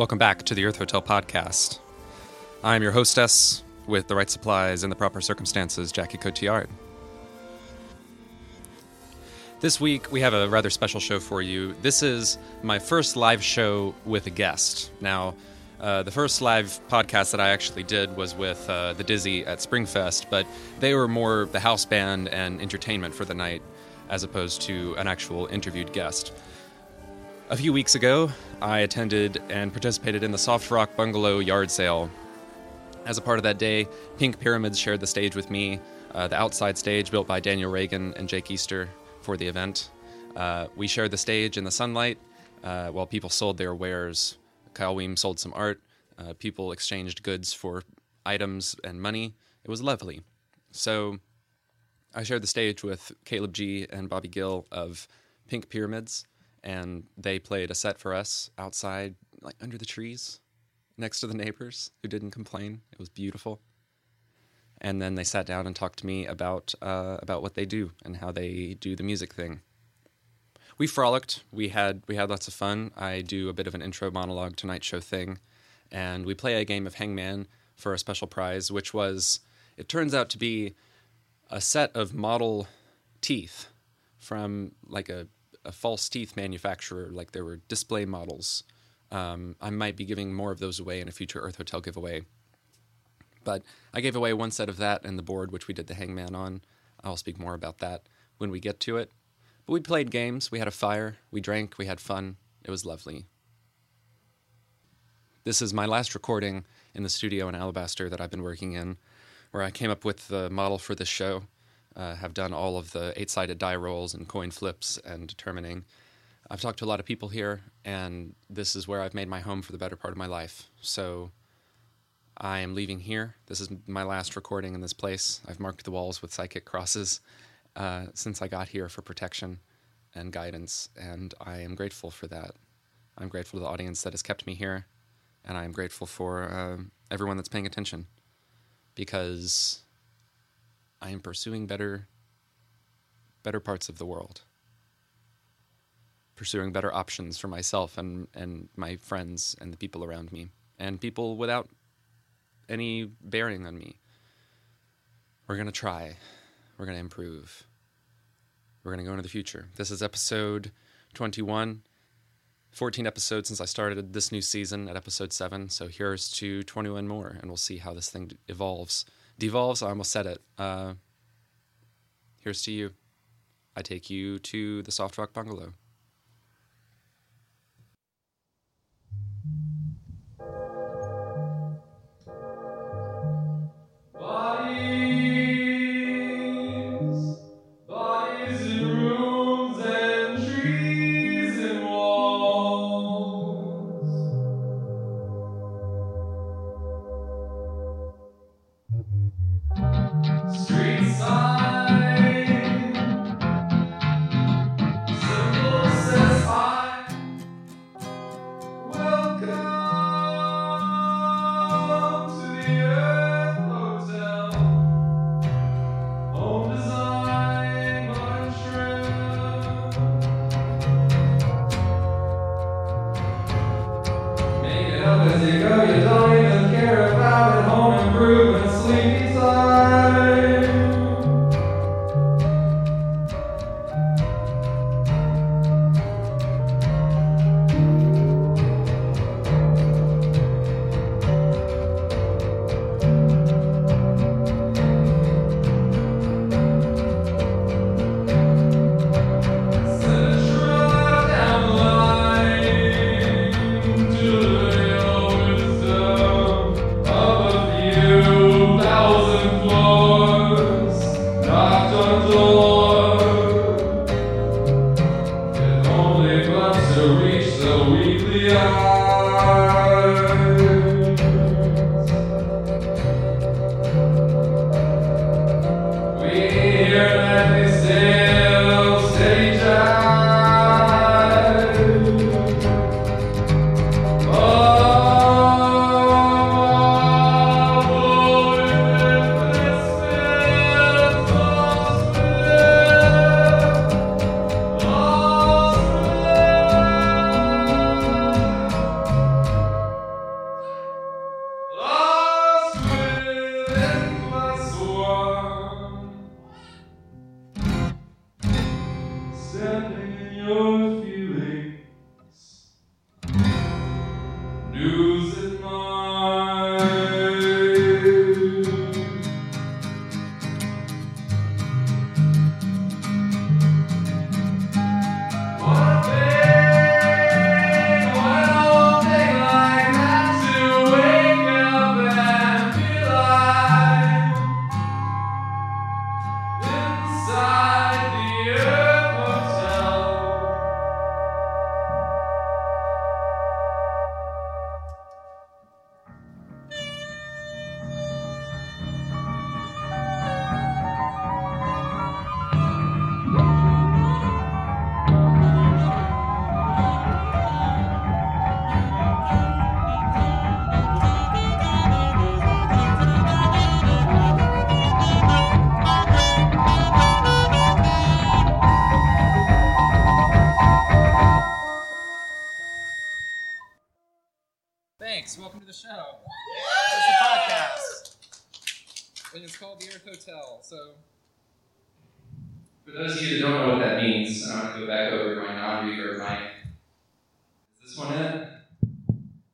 Welcome back to the Earth Hotel podcast. I'm your hostess with the right supplies and the proper circumstances, Jackie Cotillard. This week, we have a rather special show for you. This is my first live show with a guest. Now, uh, the first live podcast that I actually did was with uh, the Dizzy at Springfest, but they were more the house band and entertainment for the night as opposed to an actual interviewed guest. A few weeks ago, I attended and participated in the Soft Rock Bungalow yard sale. As a part of that day, Pink Pyramids shared the stage with me, uh, the outside stage built by Daniel Reagan and Jake Easter for the event. Uh, we shared the stage in the sunlight uh, while people sold their wares. Kyle Weem sold some art. Uh, people exchanged goods for items and money. It was lovely. So I shared the stage with Caleb Gee and Bobby Gill of Pink Pyramids and they played a set for us outside, like under the trees, next to the neighbors who didn't complain. It was beautiful. And then they sat down and talked to me about uh, about what they do and how they do the music thing. We frolicked. We had we had lots of fun. I do a bit of an intro monologue tonight show thing, and we play a game of Hangman for a special prize, which was it turns out to be a set of model teeth from like a a false teeth manufacturer, like there were display models. Um, I might be giving more of those away in a future Earth Hotel giveaway. But I gave away one set of that and the board, which we did the Hangman on. I'll speak more about that when we get to it. But we played games, we had a fire, we drank, we had fun. It was lovely. This is my last recording in the studio in Alabaster that I've been working in, where I came up with the model for this show uh, have done all of the eight sided die rolls and coin flips and determining. I've talked to a lot of people here, and this is where I've made my home for the better part of my life. So I am leaving here. This is my last recording in this place. I've marked the walls with psychic crosses uh, since I got here for protection and guidance, and I am grateful for that. I'm grateful to the audience that has kept me here, and I am grateful for uh, everyone that's paying attention because I am pursuing better better parts of the world. Pursuing better options for myself and, and my friends and the people around me and people without any bearing on me. We're going to try. We're going to improve. We're going to go into the future. This is episode 21. 14 episodes since I started this new season at episode 7. So here's to 21 more, and we'll see how this thing evolves devolves. I almost said it. Uh, here's to you. I take you to the Soft Rock Bungalow.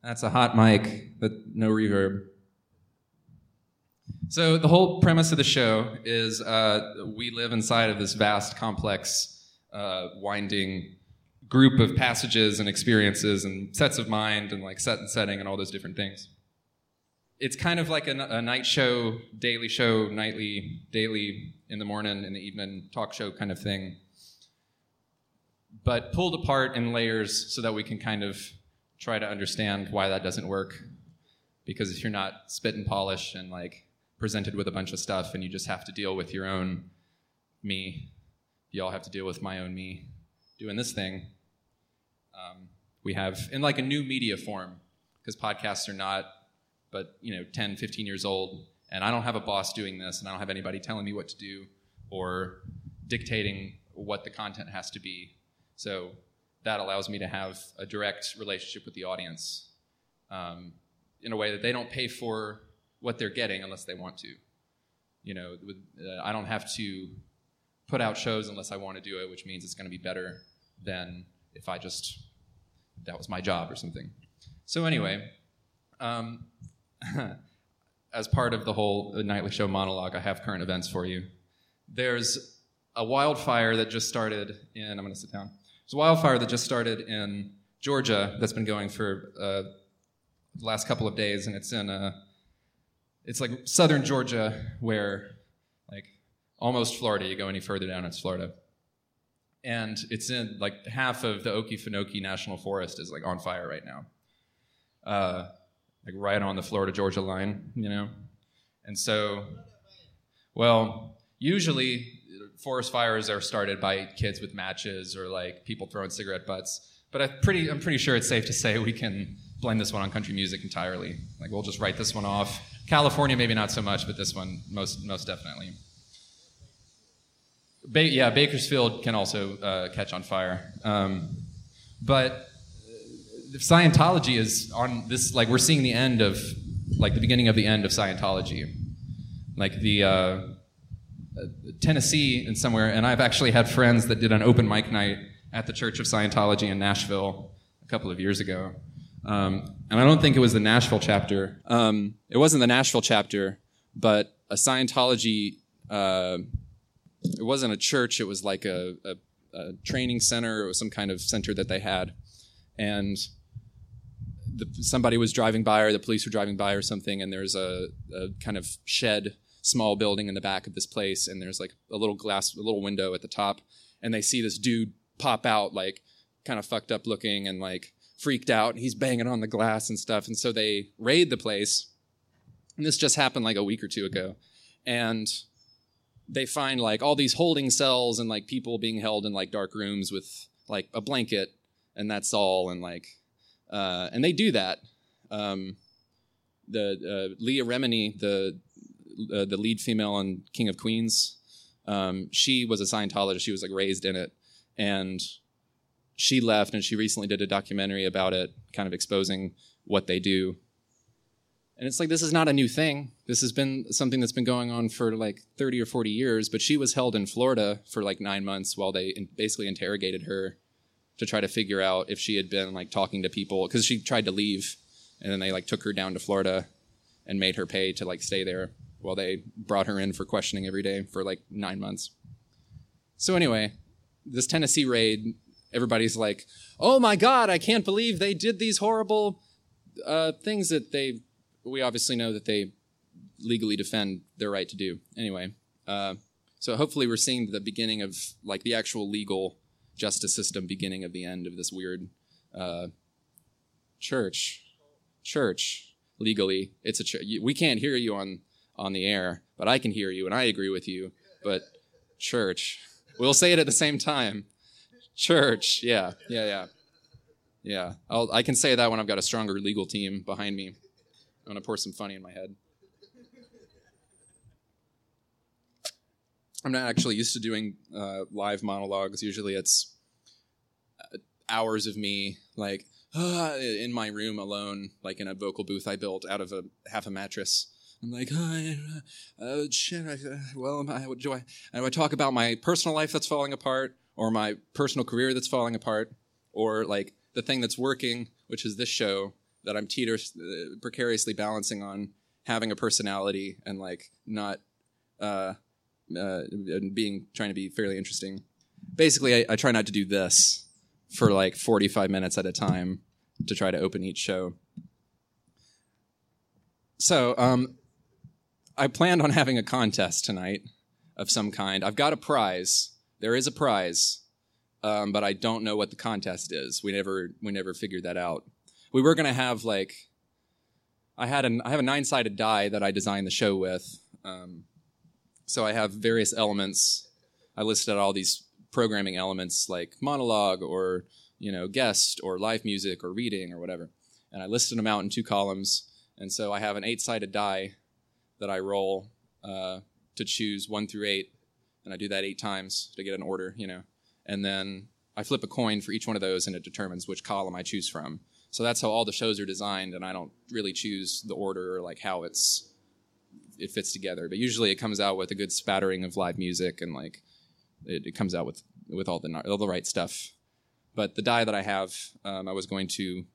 That's a hot mic, but no reverb. So, the whole premise of the show is uh, we live inside of this vast, complex, uh, winding group of passages and experiences and sets of mind and like set and setting and all those different things. It's kind of like a, a night show, daily show, nightly, daily, in the morning, in the evening, talk show kind of thing. But pulled apart in layers so that we can kind of try to understand why that doesn't work. Because if you're not spit and polish and like presented with a bunch of stuff and you just have to deal with your own me, you all have to deal with my own me doing this thing um, we have in like a new media form because podcasts are not but you know 10 15 years old and i don't have a boss doing this and i don't have anybody telling me what to do or dictating what the content has to be so that allows me to have a direct relationship with the audience um, in a way that they don't pay for what they're getting unless they want to you know with, uh, i don't have to put out shows unless i want to do it which means it's going to be better than if i just that was my job or something. So anyway, um, as part of the whole nightly show monologue, I have current events for you. There's a wildfire that just started in. I'm going to sit down. There's a wildfire that just started in Georgia that's been going for uh, the last couple of days, and it's in uh, it's like southern Georgia, where like almost Florida. You go any further down, it's Florida and it's in like half of the Okefenokee National Forest is like on fire right now, uh, like right on the Florida Georgia line, you know, and so, well, usually forest fires are started by kids with matches or like people throwing cigarette butts, but I'm pretty I'm pretty sure it's safe to say we can blame this one on country music entirely. Like we'll just write this one off. California maybe not so much, but this one most most definitely. Ba- yeah, Bakersfield can also uh, catch on fire. Um, but uh, Scientology is on this, like, we're seeing the end of, like, the beginning of the end of Scientology. Like, the uh, Tennessee and somewhere, and I've actually had friends that did an open mic night at the Church of Scientology in Nashville a couple of years ago. Um, and I don't think it was the Nashville chapter. Um, it wasn't the Nashville chapter, but a Scientology uh, it wasn't a church. It was like a, a, a training center. It was some kind of center that they had, and the, somebody was driving by, or the police were driving by, or something. And there's a, a kind of shed, small building in the back of this place, and there's like a little glass, a little window at the top, and they see this dude pop out, like kind of fucked up looking and like freaked out. And he's banging on the glass and stuff, and so they raid the place. And this just happened like a week or two ago, and they find like all these holding cells and like people being held in like dark rooms with like a blanket and that's all and like uh, and they do that um, the uh, leah remini the uh, the lead female on king of queens um, she was a scientologist she was like raised in it and she left and she recently did a documentary about it kind of exposing what they do and it's like, this is not a new thing. This has been something that's been going on for like 30 or 40 years. But she was held in Florida for like nine months while they basically interrogated her to try to figure out if she had been like talking to people because she tried to leave. And then they like took her down to Florida and made her pay to like stay there while they brought her in for questioning every day for like nine months. So, anyway, this Tennessee raid, everybody's like, oh my God, I can't believe they did these horrible uh, things that they we obviously know that they legally defend their right to do. Anyway, uh, so hopefully we're seeing the beginning of like the actual legal justice system, beginning of the end of this weird uh, church. Church legally, it's a ch- we can't hear you on on the air, but I can hear you, and I agree with you. But church, we'll say it at the same time. Church, yeah, yeah, yeah, yeah. I'll, I can say that when I've got a stronger legal team behind me. I'm to pour some funny in my head. I'm not actually used to doing uh, live monologues. Usually it's uh, hours of me like, uh, in my room alone, like in a vocal booth I built out of a half a mattress. I'm like, oh, uh, shit. I, uh, well, I, do I do I talk about my personal life that's falling apart, or my personal career that's falling apart, or like the thing that's working, which is this show that I'm teeter uh, precariously balancing on having a personality and like not uh, uh, being trying to be fairly interesting. Basically, I, I try not to do this for like 45 minutes at a time to try to open each show. So, um, I planned on having a contest tonight of some kind. I've got a prize. There is a prize, um, but I don't know what the contest is. We never we never figured that out. We were gonna have like I had an I have a nine sided die that I designed the show with. Um, so I have various elements. I listed all these programming elements like monologue or you know guest or live music or reading or whatever, and I listed them out in two columns. And so I have an eight sided die that I roll uh, to choose one through eight, and I do that eight times to get an order, you know, and then I flip a coin for each one of those, and it determines which column I choose from. So that's how all the shows are designed, and I don't really choose the order or like how it's it fits together. But usually it comes out with a good spattering of live music, and like it, it comes out with with all the all the right stuff. But the die that I have, um, I was going to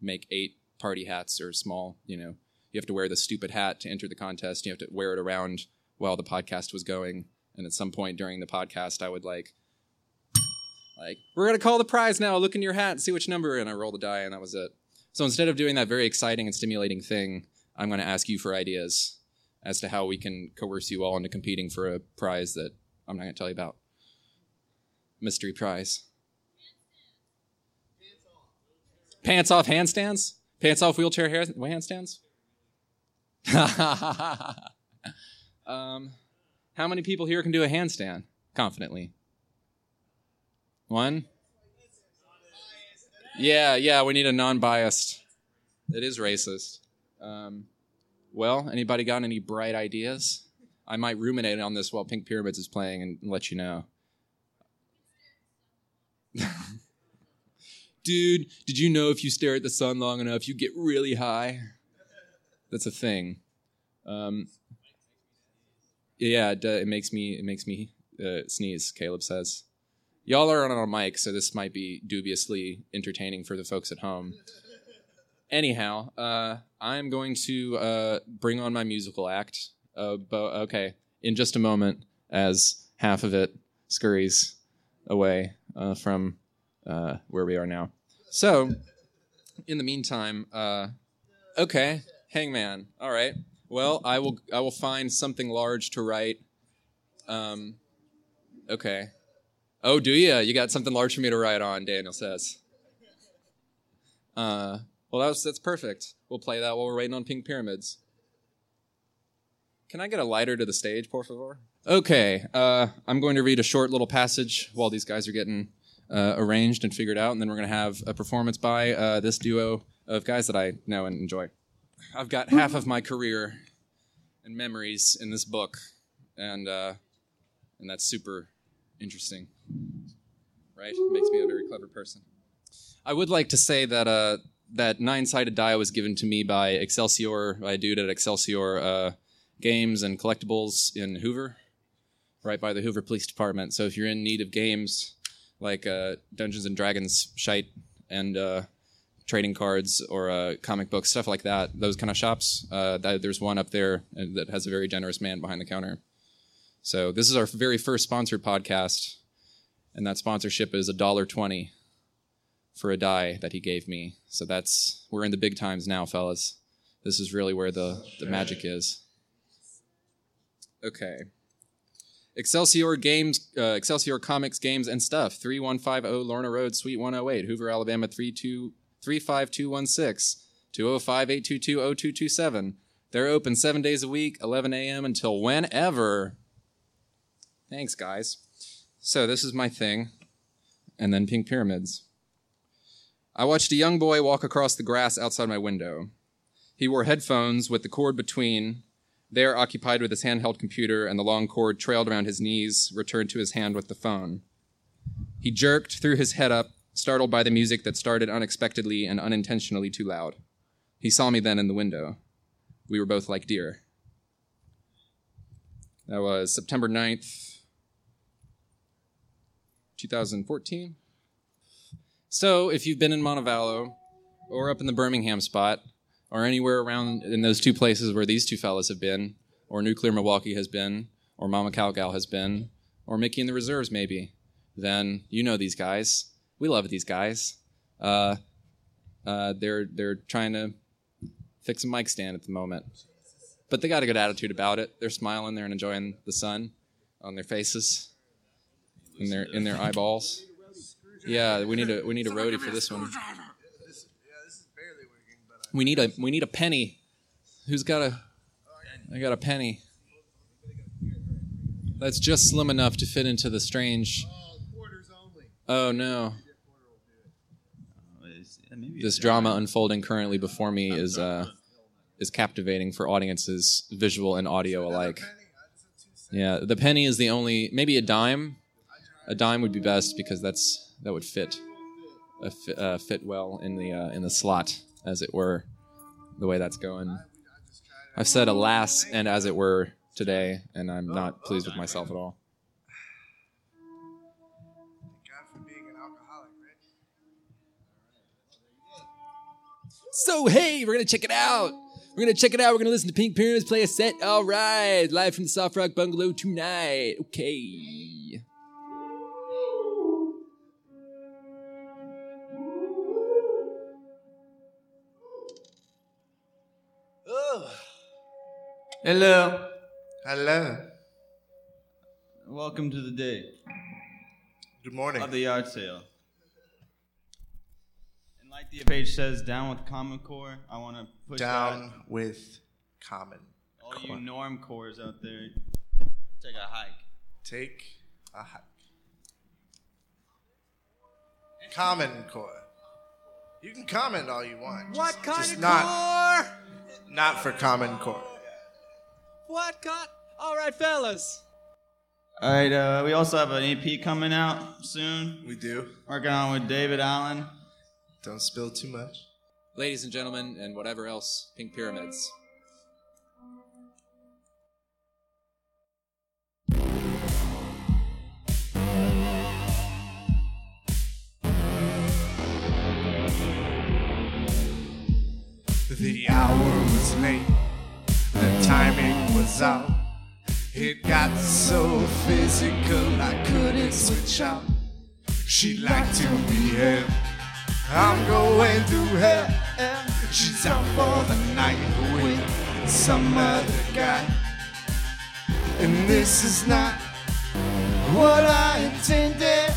make eight party hats or small, you know, you have to wear the stupid hat to enter the contest. You have to wear it around while the podcast was going. And at some point during the podcast, I would like, like, we're gonna call the prize now. Look in your hat and see which number. And I roll the die, and that was it. So instead of doing that very exciting and stimulating thing, I'm to ask you for ideas as to how we can coerce you all into competing for a prize that I'm not to tell you about. Mystery prize. Pants off handstands? Pants off wheelchair handstands? um, how many people here can do a handstand confidently? One? Yeah, yeah, we need a non biased. It is racist. Um, well, anybody got any bright ideas? I might ruminate on this while Pink Pyramids is playing and let you know. Dude, did you know if you stare at the sun long enough, you get really high? That's a thing. Um, yeah, it, it, makes me it makes me uh, sneeze. Caleb says, "Y'all are on a mic, so this might be dubiously entertaining for the folks at home." Anyhow, uh, I'm going to uh, bring on my musical act. Uh, but okay, in just a moment, as half of it scurries away uh, from uh, where we are now. So, in the meantime, okay, Hangman. All right. Well, I will. I will find something large to write. Um. Okay. Oh, do you? You got something large for me to write on? Daniel says. Uh. Well, that's that's perfect. We'll play that while we're waiting on Pink Pyramids. Can I get a lighter to the stage, por favor? Okay. Uh, I'm going to read a short little passage while these guys are getting uh, arranged and figured out, and then we're going to have a performance by uh, this duo of guys that I know and enjoy. I've got half of my career and memories in this book, and uh, and that's super interesting, right? It makes me a very clever person. I would like to say that uh, that nine-sided die was given to me by Excelsior, by a dude at Excelsior uh, Games and Collectibles in Hoover, right by the Hoover Police Department. So if you're in need of games like uh, Dungeons and Dragons shite and uh, trading cards or uh, comic books, stuff like that. Those kind of shops. Uh, that, there's one up there uh, that has a very generous man behind the counter. So this is our very first sponsored podcast, and that sponsorship is a dollar twenty for a die that he gave me. So that's we're in the big times now, fellas. This is really where the the magic is. Okay. Excelsior Games, uh, Excelsior Comics, Games, and Stuff, 3150 Lorna Road, Suite 108, Hoover, Alabama 32 35216 205 822 0227. They're open seven days a week, 11 a.m. until whenever. Thanks, guys. So, this is my thing. And then Pink Pyramids. I watched a young boy walk across the grass outside my window. He wore headphones with the cord between, there occupied with his handheld computer, and the long cord trailed around his knees, returned to his hand with the phone. He jerked, threw his head up, startled by the music that started unexpectedly and unintentionally too loud. He saw me then in the window. We were both like deer. That was September 9th, 2014. So, if you've been in Montevallo or up in the Birmingham spot or anywhere around in those two places where these two fellas have been, or Nuclear Milwaukee has been, or Moma Cal Gal has been, or Mickey and the Reserves maybe, then you know these guys. We love these guys. Uh, uh, they're they're trying to fix a mic stand at the moment, but they got a good attitude about it. They're smiling. They're enjoying the sun on their faces, in their in their eyeballs. Yeah, we need a we need a roadie for this one. We need a we need a penny. Who's got a? I got a penny. That's just slim enough to fit into the strange. Oh no! This drama unfolding currently before me is uh, is captivating for audiences, visual and audio alike. Yeah, the penny is the only. Maybe a dime. A dime would be best because that's that would fit, uh, fit, uh, fit well in the uh, in the slot, as it were, the way that's going. I've said alas and as it were today, and I'm not pleased with myself at all. So hey, we're gonna check it out. We're gonna check it out. We're gonna listen to Pink Pyramids play a set. All right, live from the Soft Rock Bungalow tonight. Okay. Hello. Hello. Welcome to the day Good morning. of the yard sale. And like the page says, down with Common Core. I want to push Down with Common. that. all you norm cores out there. Take a hike. Take a hike. Common Core. You can comment all you want. What just, kind just of not, core? Not for Common Core. What kind? All right, fellas. All right. Uh, we also have an EP coming out soon. We do. Working on with David Allen. Don't spill too much. Ladies and gentlemen, and whatever else, Pink Pyramids. The hour was late, the timing was out. It got so physical, I couldn't switch out. She liked to be held. I'm going through hell. She's out for the night with some other guy. And this is not what I intended.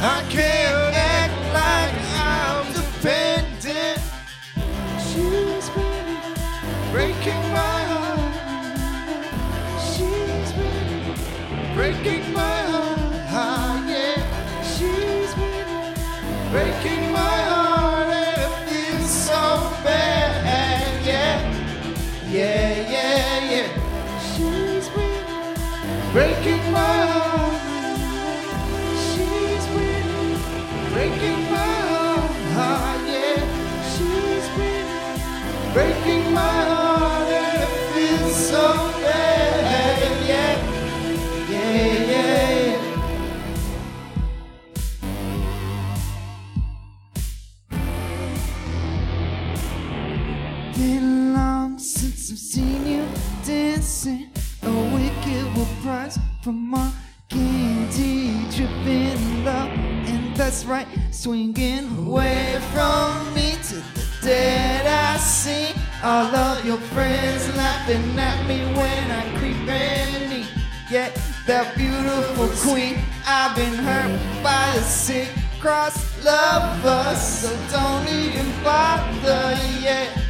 I can't act like I'm dependent. Swinging away from me to the dead I see. All of your friends laughing at me when I creep in. Yet that beautiful queen, I've been hurt by a sick cross lover. So don't even bother yet.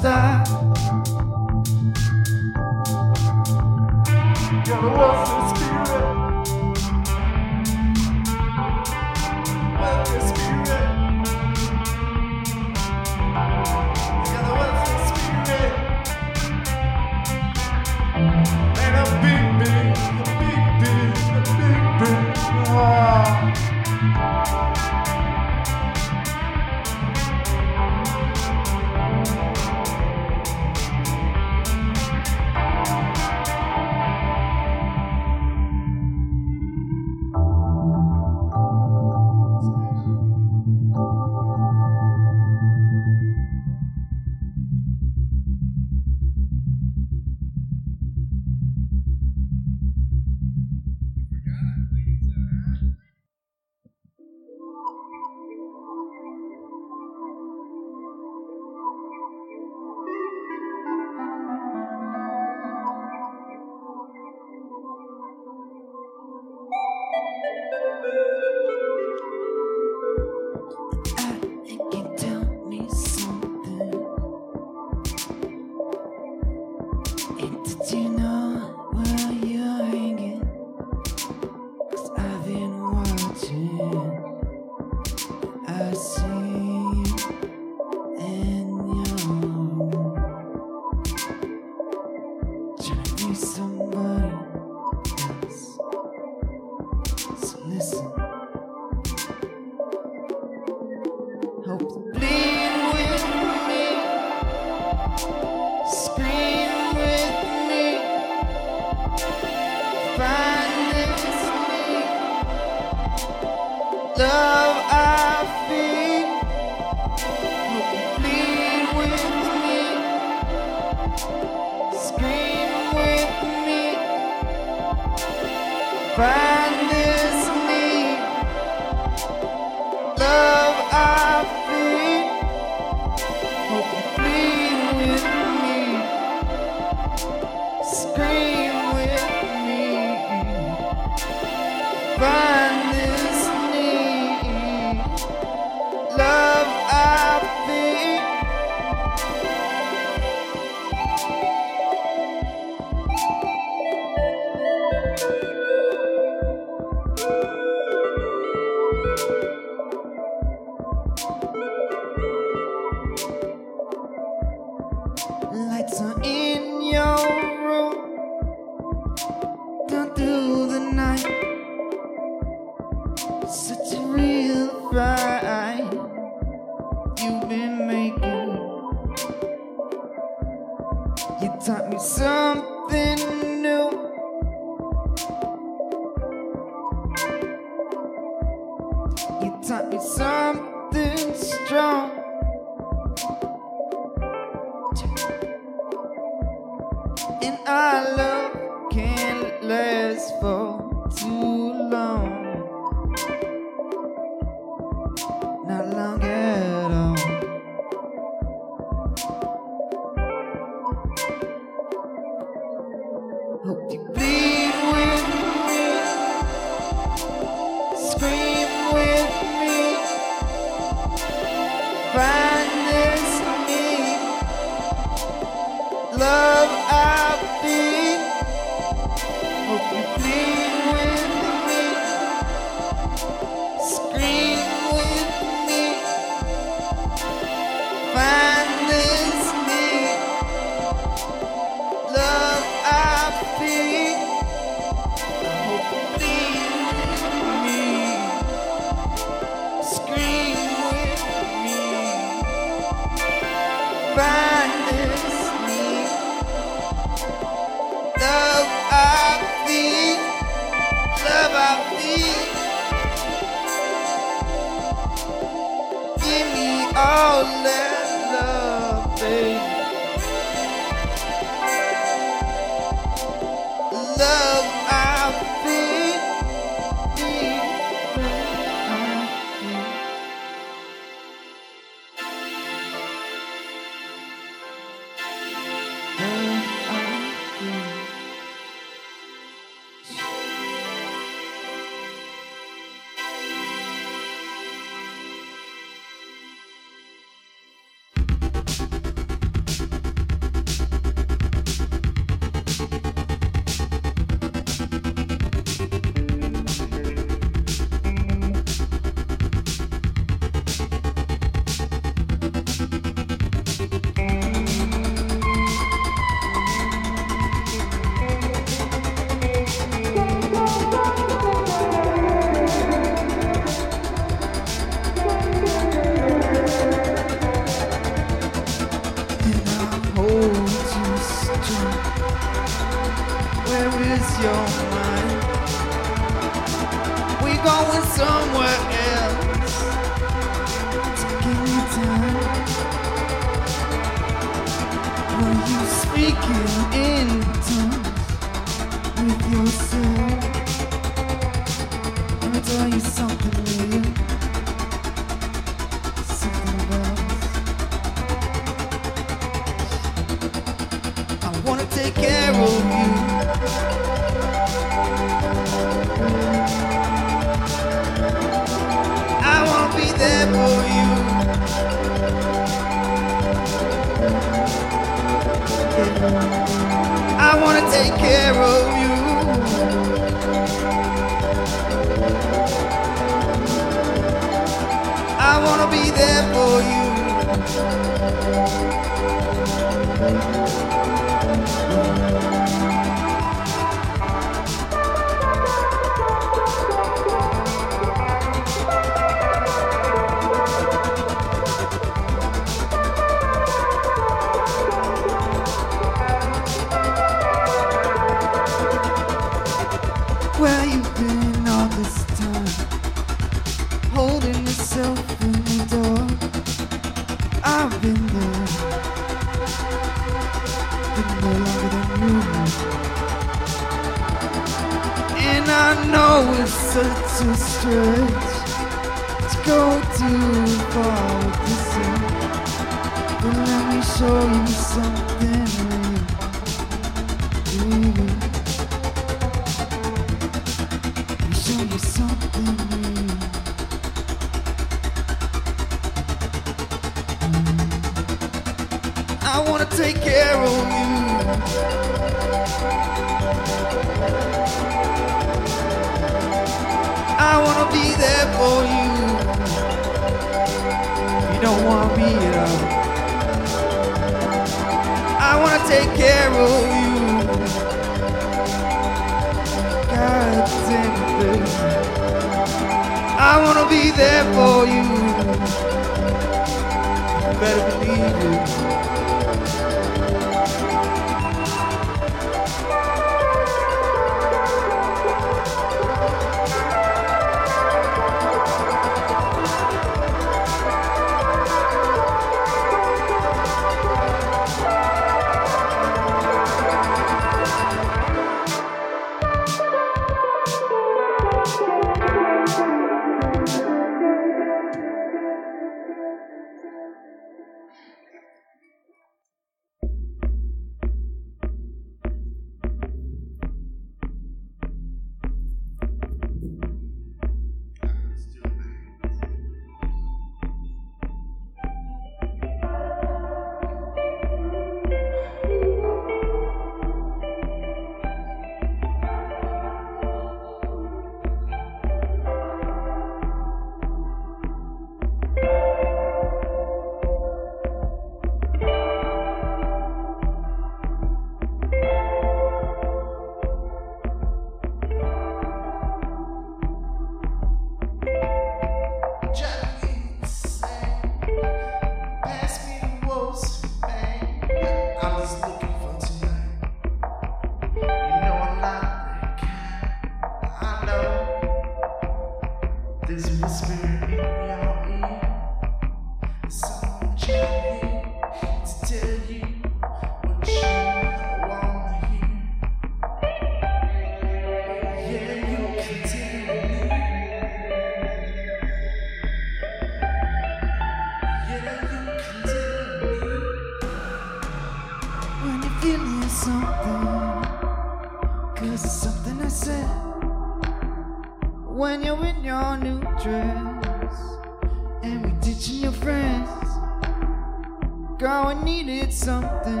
broke, oh, I needed something.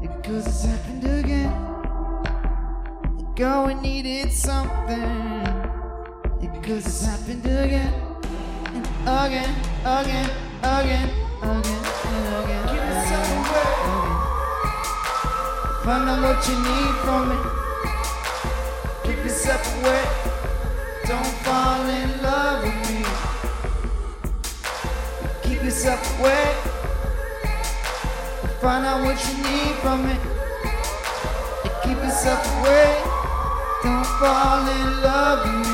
Because it's happened again. Like, oh, I needed something. Because it's happened again. Again, again, again, again, and again. Give me something again. Find out what you need from it. Keep yourself away. Don't fall in love with me. Keep yourself away. Find out what you need from it. And keep yourself away. Don't fall in love.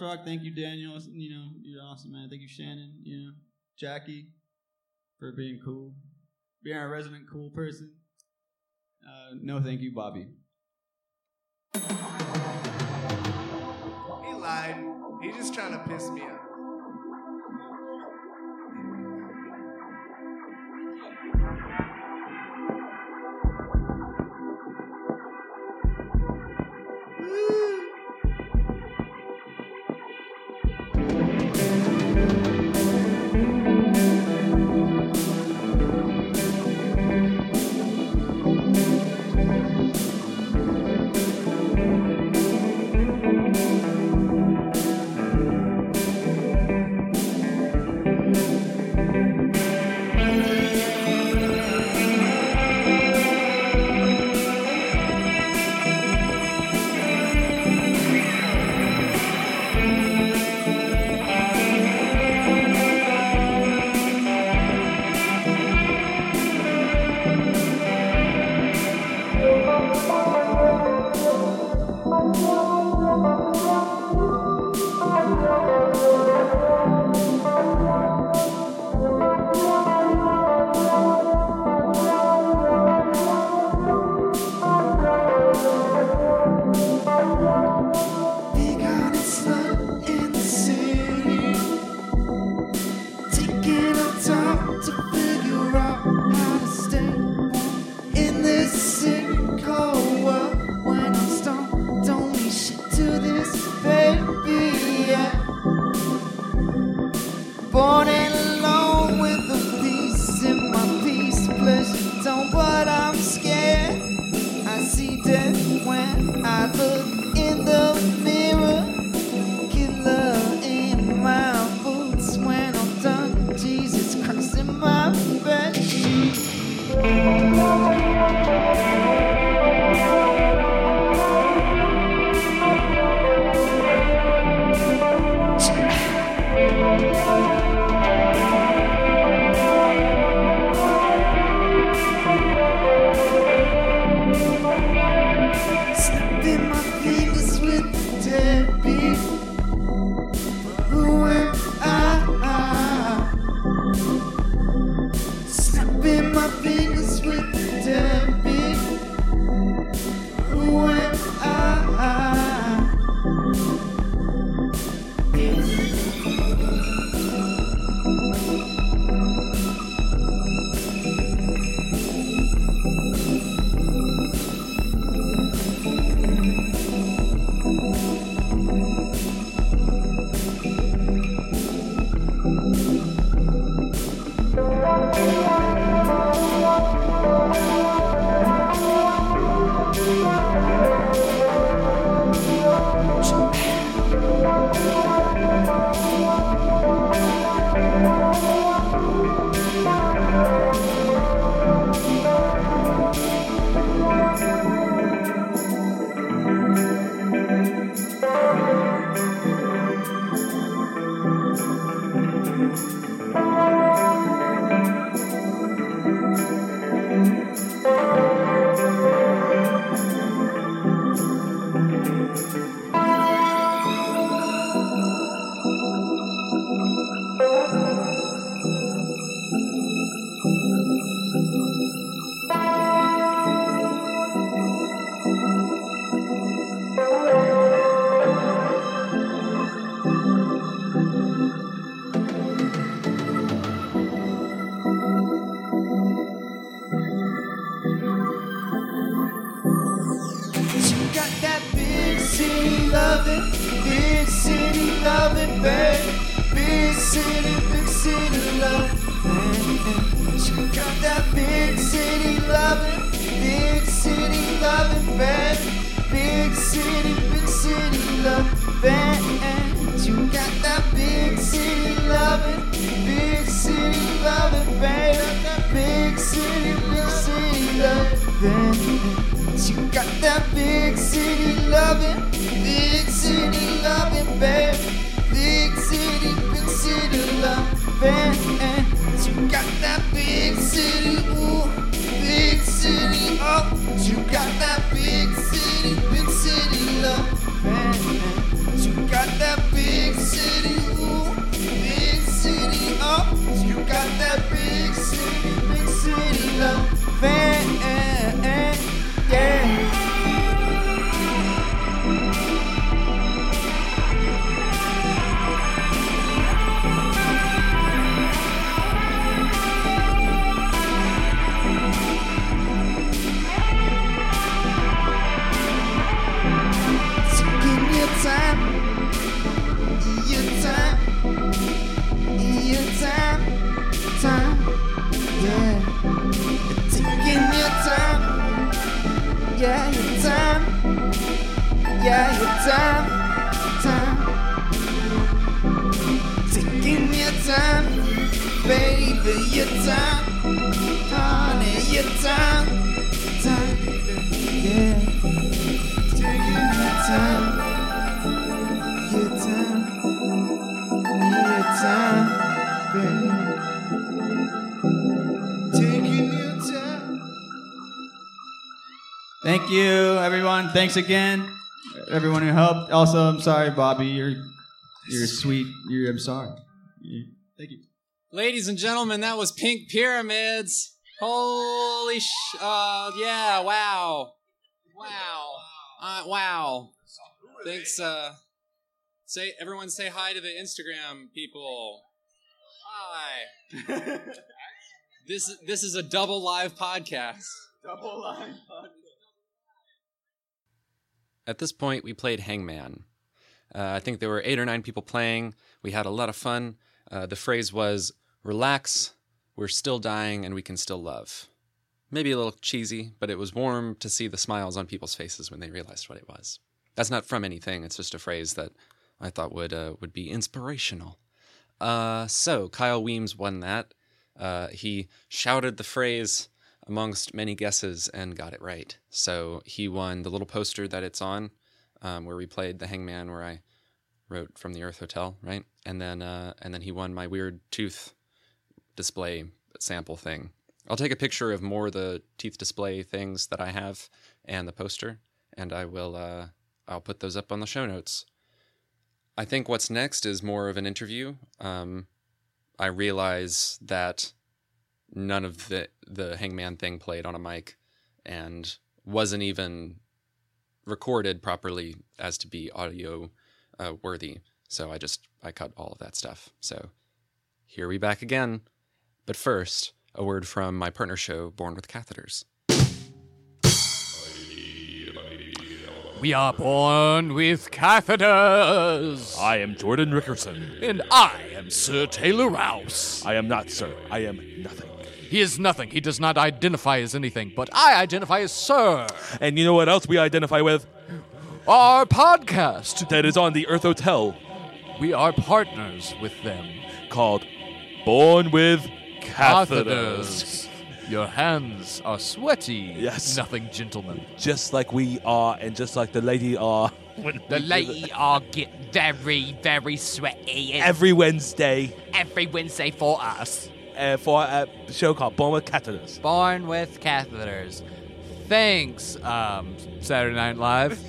Thank you, Daniel. You know, you're awesome, man. Thank you, Shannon. You know, Jackie for being cool, being a resident cool person. Uh, no, thank you, Bobby. He lied. He's just trying to piss me off. 啊 Thanks again, everyone who helped. Also, I'm sorry, Bobby. You're you're sweet. You're I'm sorry. You- Thank you. Ladies and gentlemen, that was Pink Pyramids. Holy sh! Uh, yeah, wow, wow, uh, wow. Thanks. Uh, say everyone say hi to the Instagram people. Hi. this this is a double live podcast. Double line. At this point, we played Hangman. Uh, I think there were eight or nine people playing. We had a lot of fun. Uh, the phrase was, relax, we're still dying, and we can still love. Maybe a little cheesy, but it was warm to see the smiles on people's faces when they realized what it was. That's not from anything, it's just a phrase that I thought would, uh, would be inspirational. Uh, so, Kyle Weems won that. Uh, he shouted the phrase amongst many guesses and got it right. So he won the little poster that it's on, um, where we played the Hangman, where I wrote from the Earth Hotel, right? And then uh, and then he won my weird tooth display sample thing. I'll take a picture of more of the teeth display things that I have and the poster, and I will uh, I'll put those up on the show notes. I think what's next is more of an interview. Um, I realize that none of the the hangman thing played on a mic and wasn't even recorded properly as to be audio uh, worthy. So I just I cut all of that stuff. So here we back again. But first, a word from my partner show, Born with Catheters. We are born with catheters. I am Jordan Rickerson. And I am Sir Taylor Rouse. I am not, sir. I am nothing. He is nothing. He does not identify as anything, but I identify as Sir. And you know what else we identify with? Our podcast. That is on the Earth Hotel We are partners with them. called Born with Catheters. Your hands are sweaty. Yes. Nothing, gentlemen. Just like we are, and just like the lady are. The lady are get very, very sweaty Every Wednesday every Wednesday for us. Uh, for a show called Born with Catheters. Born with catheters. Thanks, um, Saturday Night Live.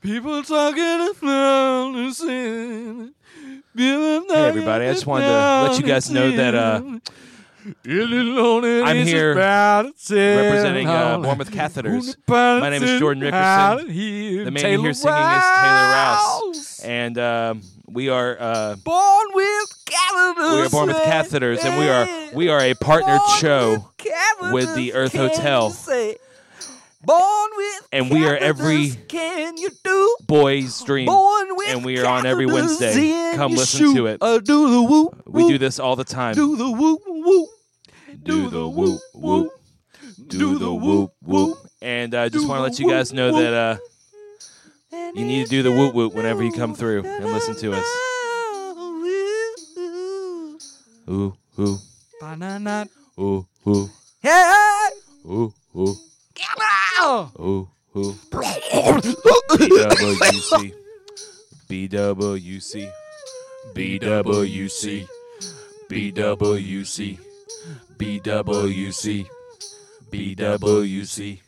People talking about sin. Hey everybody, I just wanted to let you guys know that uh, I'm here representing uh, Born with Catheters. My name is Jordan Rickerson. The man you hear singing is Taylor Rouse, and um, we are uh, Born with catheters. we are Born with Catheters, and we are we are a partnered show with the Earth Hotel. Born with And we are every Can you do? boy's dream, Born with and we are on every Wednesday. Come listen shoe. to it. Uh, do the whoop. We do this all the time. Do the whoop whoop. do the whoop whoop, do the whoop whoop. And I just want to let you guys know that uh, you need to do the whoop whoop whenever you come through and listen to us. Ooh ooh Banana. ooh ooh Hey. ooh ooh Oh. Ooh ooh. BWC BWC BWC BWC BWC BWC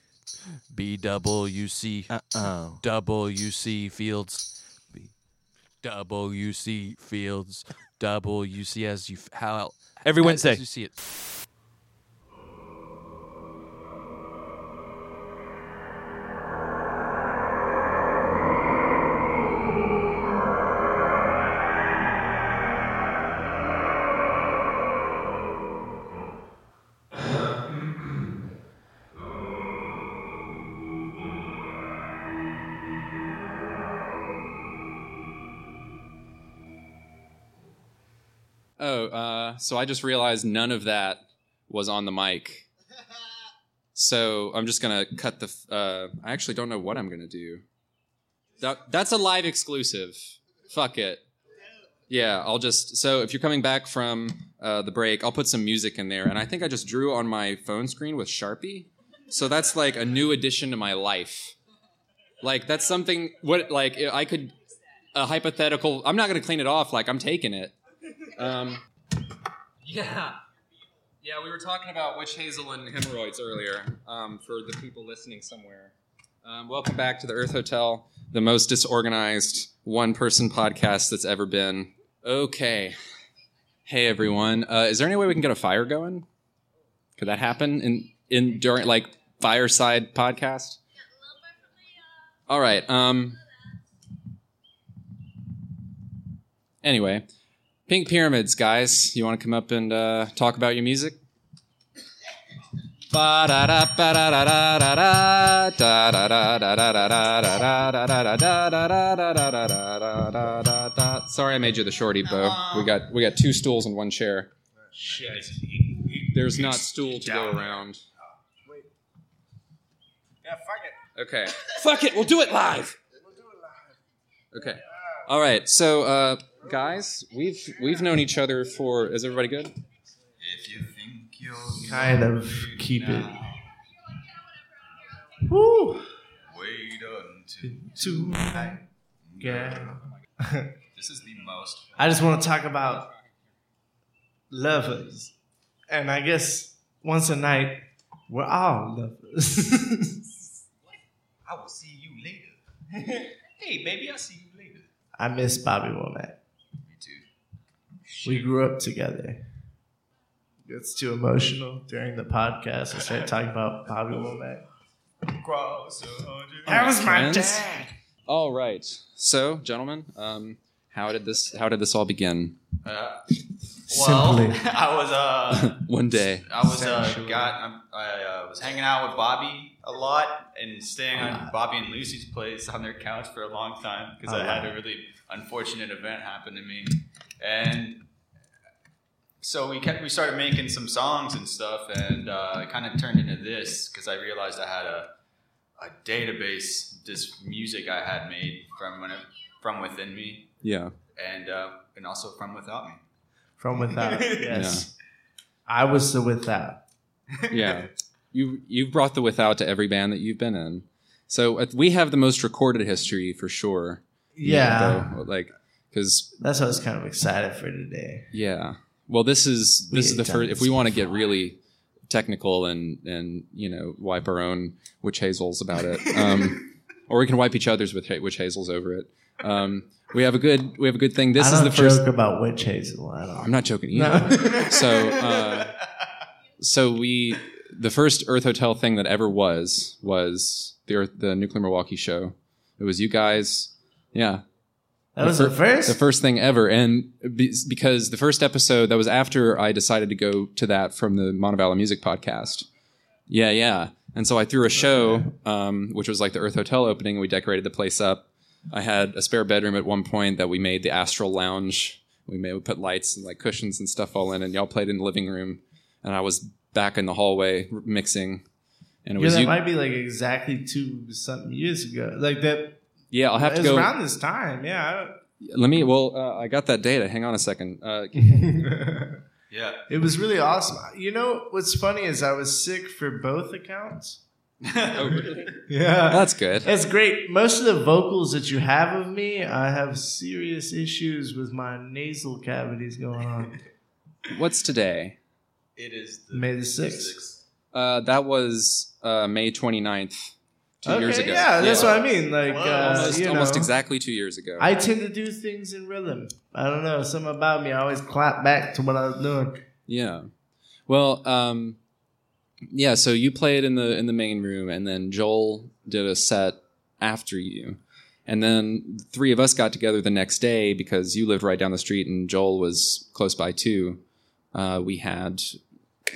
BWC. Uh-oh. WC Fields. WC Fields. WC as you f- how Every as Wednesday. you see it. So I just realized none of that was on the mic. So I'm just gonna cut the. Uh, I actually don't know what I'm gonna do. That, that's a live exclusive. Fuck it. Yeah, I'll just. So if you're coming back from uh, the break, I'll put some music in there, and I think I just drew on my phone screen with Sharpie. So that's like a new addition to my life. Like that's something. What like I could a hypothetical. I'm not gonna clean it off. Like I'm taking it. Um, yeah. Yeah, we were talking about witch hazel and hemorrhoids earlier um, for the people listening somewhere. Um, welcome back to the Earth Hotel, the most disorganized one person podcast that's ever been. Okay. Hey, everyone. Uh, is there any way we can get a fire going? Could that happen in, in during like fireside podcast? All right. Um, anyway, Pink Pyramids, guys. You want to come up and uh, talk about your music? Sorry, I made you the shorty, Bo. We got we got two stools and one chair. Shit. There's not stool to go around. Yeah, fuck it. Okay. Fuck it, we'll do it live. Okay. All right. So, uh, guys, we've we've known each other for. Is everybody good? If you think you'll Kind of keep it. Woo! wait until Tonight. Yeah. this is the most. I just want to talk about lovers. And I guess once a night, we're all lovers. I will see you later. hey, baby, I'll see you later. I miss Bobby Womack. Me too. We grew up together. It's too emotional during the podcast. I started talking about Bobby Womack. Cross a hundred. That was my Friends? dad. All right. So, gentlemen, um, how did this how did this all begin? Uh, Simply. well, I was uh, One day. I was uh, Essentially. got I'm- I uh, was hanging out with Bobby a lot and staying on Bobby and Lucy's place on their couch for a long time because I had a really unfortunate event happen to me, and so we kept we started making some songs and stuff, and uh, it kind of turned into this because I realized I had a a database this music I had made from when it, from within me Yeah. and uh, and also from without me. From without. Yes. I was the without. Yeah. you you've brought the without to every band that you've been in. So uh, we have the most recorded history for sure. Yeah. though, like because That's what I was kind of excited for today. yeah. Well, this is We this is the first. If we want to get really technical and and you know wipe our own witch hazels about it, um, or we can wipe each other's with witch hazels over it. Um, we have a good we have a good thing. This I is the first. joke about witch hazel. I don't. I'm not joking either. so uh, so we the first Earth Hotel thing that ever was was the Earth, the Nuclear Milwaukee show. It was you guys. Yeah, that was the first. the first thing ever, and be- because the first episode that was after I decided to go to that from the Montevallo Music Podcast. Yeah, yeah. And so I threw a show, um, which was like the Earth Hotel opening, and we decorated the place up. I had a spare bedroom at one point that we made the Astral Lounge. We made we put lights and like cushions and stuff all in, and y'all played in the living room, and I was back in the hallway r- mixing. And it yeah, was that you. might be like exactly two something years ago. Like that. Yeah, I'll have it to go. around this time. Yeah. Let me. Well, uh, I got that data. Hang on a second. Uh, Yeah. It was really awesome. You know what's funny is I was sick for both accounts. oh, really? Yeah. That's good. That's great. Most of the vocals that you have of me, I have serious issues with my nasal cavities going on. What's today? It is the May the 6th. Uh, that was uh, May 29th, two years Okay, ago. Yeah, that's what I mean. Like, uh, almost, you know, almost exactly two years ago. I tend to do things in rhythm. I don't know. Something about me. I always clap back to what I was doing. yeah. Well, um, yeah. So you played in the in the main room, and then Joel did a set after you, and then the three of us got together the next day because you lived right down the street and Joel was close by too. Uh, we had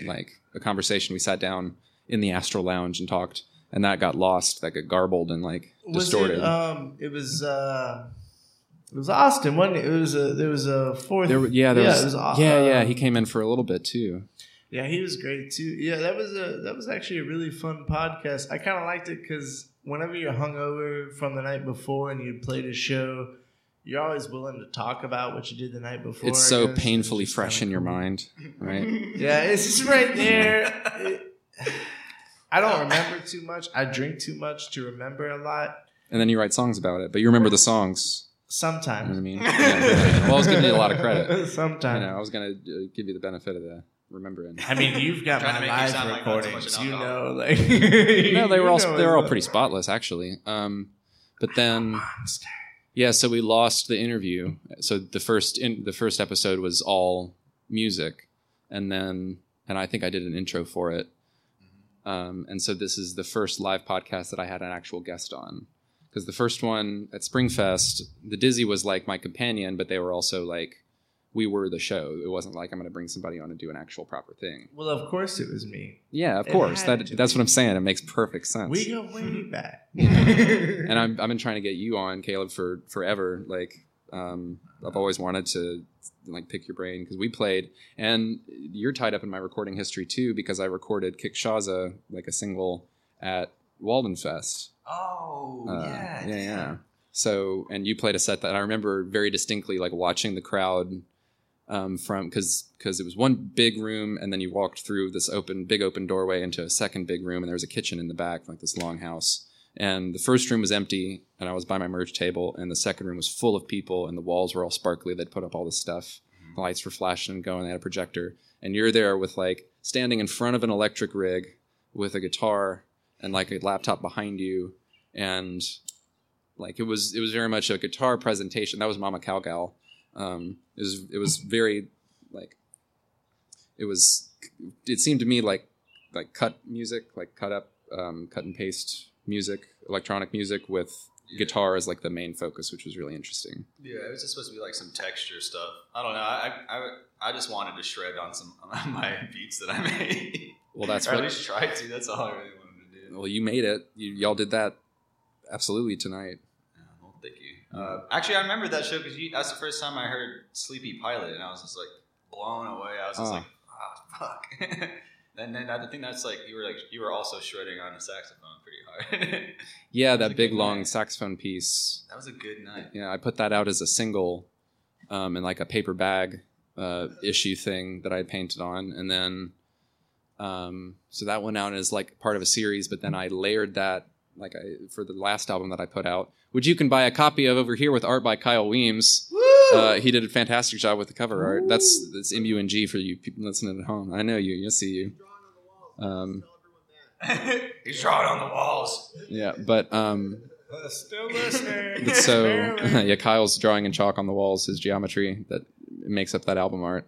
like a conversation. We sat down in the Astral Lounge and talked, and that got lost. That got garbled and like Was distorted. it? Um, it was. Uh, it was Austin, wasn't it? It was a. There was a fourth. There, yeah, there yeah, was, was, uh, yeah, yeah. He came in for a little bit too. Yeah, he was great too. Yeah, that was a that was actually a really fun podcast. I kind of liked it because whenever you're hungover from the night before and you played a show, you're always willing to talk about what you did the night before. It's so painfully fresh in your mind, right? Yeah, it's just right there. It- I don't remember too much. I drink too much to remember a lot. and then you write songs about it, but you remember the songs. You know what I mean? Yeah, yeah. Well, I was giving you a lot of credit. You Sometimes. know, I was gonna uh, give you the benefit of the remembering. I mean, you've got Trying to my live sound like not so much recordings. you know, like No, they were all they were all pretty spotless actually. Um, but then yeah, so we lost the interview. So the first in the first episode was all music, and then and I think I did an intro for it. Um, and so this is the first live podcast that I had an actual guest on. Because the first one at Springfest, the Dizzy was like my companion, but they were also like we were the show. It wasn't like I'm going to bring somebody on and do an actual proper thing. Well, of course it was me. Yeah, of It course. That that's be. what I'm saying. It makes perfect sense. We go way back. and I'm, I've been trying to get you on, Caleb, for forever. Like, um, I've always wanted to like pick your brain because we played, and you're tied up in my recording history too because I recorded Kick Shaza like a single at Walden Fest. Oh, Uh, yeah. yeah, yeah. So, and you played a set that I remember very distinctly, like watching the crowd um, from because because it was one big room, and then you walked through this open, big open doorway into a second big room, and there was a kitchen in the back, like this long house. And the first room was empty, and I was by my merge table, and the second room was full of people, and the walls were all sparkly. They'd put up all this stuff. The lights were flashing and going. They had a projector, and you're there with like standing in front of an electric rig with a guitar and like a laptop behind you, and like it was it was very much a guitar presentation. That was Moma Cal Gal. Um, it was it was very like it was it seemed to me like like cut music, like cut up, um, cut and paste music, electronic music with guitar as like the main focus, which was really interesting. Yeah, it was just supposed to be like some texture stuff. I don't know. I I, I just wanted to shred on some on my beats that I made. Well, that's or what- at least try to. That's all I really wanted to do. Well, you made it. You, y'all did that absolutely tonight. Well, thank you. Uh, actually, I remember that show because that's the first time I heard Sleepy Pilot, and I was just like blown away. I was just Oh. like, ah, fuck. and then I think that's like you were like you were also shredding on a saxophone pretty hard. Yeah, that big long saxophone piece. that was a good night. Yeah, I put that out as a single, um, in like a paper bag uh, issue thing that I painted on, and then um, so that went out as like part of a series. But then I layered that like I, for the last album that I put out, which you can buy a copy of over here with art by Kyle Weems. Uh, he did a fantastic job with the cover art. That's that's MUNG for you people listening at home. I know you. You'll see you. Um, He's drawing on the walls. yeah, but um, Still listening. But so yeah, Kyle's drawing in chalk on the walls his geometry that makes up that album art.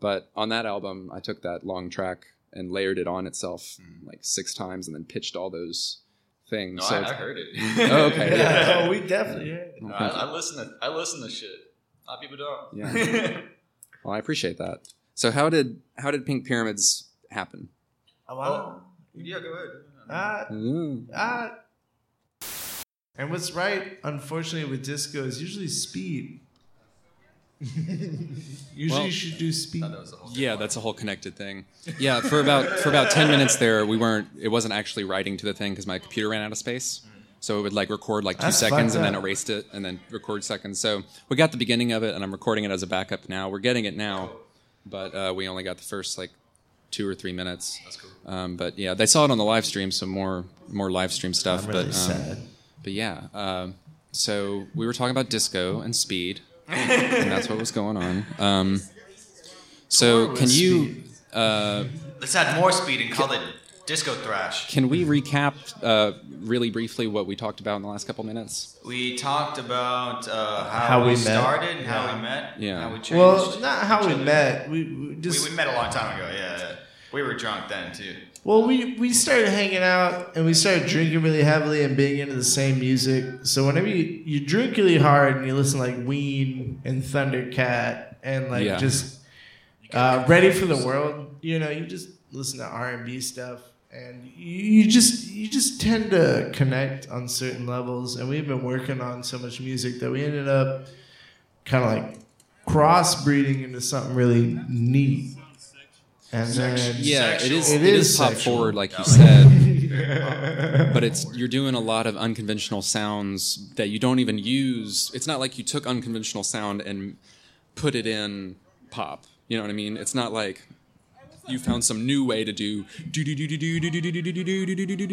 But on that album, I took that long track and layered it on itself like six times, and then pitched all those things. No, so I, it's- I heard it. Oh, okay, yeah. oh, we definitely heard it. No, I, I listen to I listen to shit. A lot of people don't. Yeah. Well, I appreciate that. So how did how did Pink Pyramids happen? Oh, wow. yeah, go ahead. Ah, Mm. ah. And what's right, unfortunately, with disco is usually speed. usually Well- you should do speed. Yeah, that's a whole connected thing. Yeah, for about for about ten minutes there, we weren't. It wasn't actually writing to the thing because my computer ran out of space. So it would like record like two That's seconds and then up. erased it and then record seconds. So we got the beginning of it and I'm recording it as a backup now. We're getting it now, but uh, we only got the first like two or three minutes. That's cool. Um, but yeah, they saw it on the live stream, so more more live stream stuff. I'm really but um, sad. but yeah, um, so we were talking about disco and speed, and that's what was going on. Um, so can you? Uh, Let's add more speed and call it disco thrash. can we recap uh, really briefly what we talked about in the last couple minutes? We talked about uh, how, How we, we met. started, and how we met, Yeah. how we changed. Well, not how we other. met. We, we just we, we met a long time ago. Yeah, yeah. we were drunk then too. Well, we, we started hanging out and we started drinking really heavily and being into the same music. So whenever you, you drink really hard and you listen like Ween and Thundercat and like Yeah. just uh, Ready for the World, you know, you just listen to R and B stuff and you, just you just tend to connect on certain levels. And we've been working on so much music that we ended up kind of like crossbreeding into something really neat. And then Yeah, it is. It It is is pop sexual. forward, like you said. but it's you're doing a lot of unconventional sounds that you don't even use. It's not like you took unconventional sound and put it in pop. You know what I mean? It's not like you found some new way to do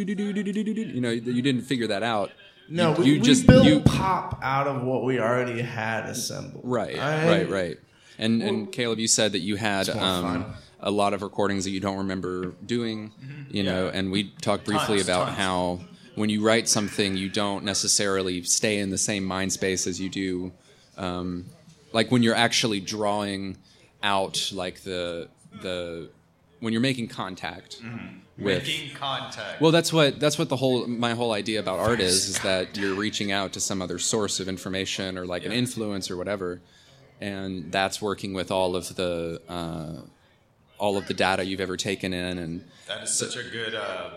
you know you didn't figure that out. No, you, we, you we just built you pop out of what we already had assembled. Right, I- right, right. And and Caleb, you said that you had um, fun. a lot of recordings that you don't remember doing, you know. And we talked briefly Tons, about tons. how when you write something, you don't necessarily stay in the same mind space as you do, um, like when you're actually drawing out like the the when you're making contact with Making contact. well, that's what that's what the whole my whole idea about art is is that you're reaching out to some other source of information or like an influence or whatever, and that's working with all of the uh, all of the data you've ever taken in and that is such a good. Uh,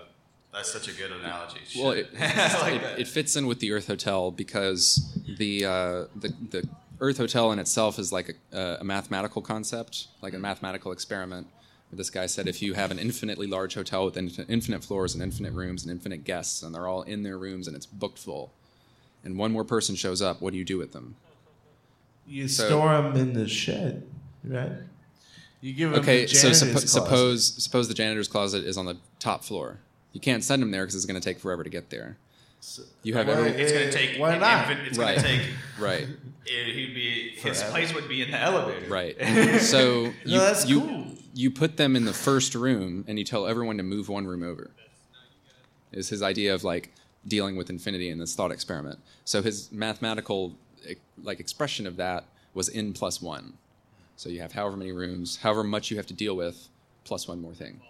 that's such a good analogy. well, it, like it, it fits in with the Earth Hotel because the uh, the the Earth Hotel in itself is like a, a mathematical concept, like a mathematical experiment This guy said if you have an infinitely large hotel with infinite floors and infinite rooms and infinite guests, and they're all in their rooms and it's booked full, and one more person shows up, what do you do with them? You So- store them in the shed, right? You give them Okay, the so suppo- suppose suppose the janitor's closet is on the top floor. You can't send them there because it's going to take forever to get there. You have Why- every It's gonna take. Why an not? infin- it's Right. gonna take. right, It, he'd be his Forever. place would be in the elevator. right. So you that's you, cool. you put them in the first room and you tell everyone to move one room over. Is his idea of like dealing with infinity in this thought experiment. So his mathematical like expression of that was n plus one. So you have however many rooms, however much you have to deal with, plus one more thing.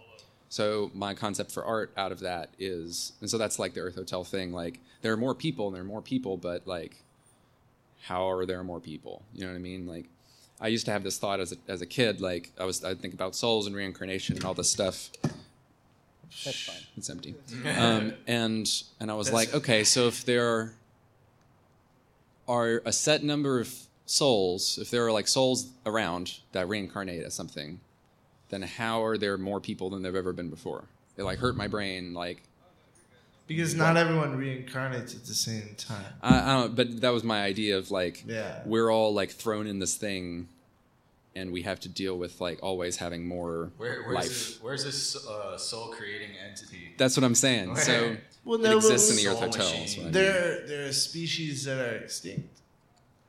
So my concept for art out of that is, and so that's like the Earth Hotel thing. Like there are more people, and there are more people, but like, how are there more people? You know what I mean? Like, I used to have this thought as a, as a kid. Like I was, I'd think about souls and reincarnation and all this stuff. That's fine. It's empty. Um, and and I was like, okay, so if there are a set number of souls, if there are like souls around that reincarnate as something, then how are there more people than there've ever been before? It like hurt my brain. Like because not everyone reincarnates at the same time. I, I don't. But that was my idea of like Yeah. we're all like thrown in this thing, and we have to deal with like always having more Where, where's life. this, where's this uh, soul creating entity? That's what I'm saying. So Well, it exists in the Earth Soul Hotel. machine. I mean. There, there are species that are extinct.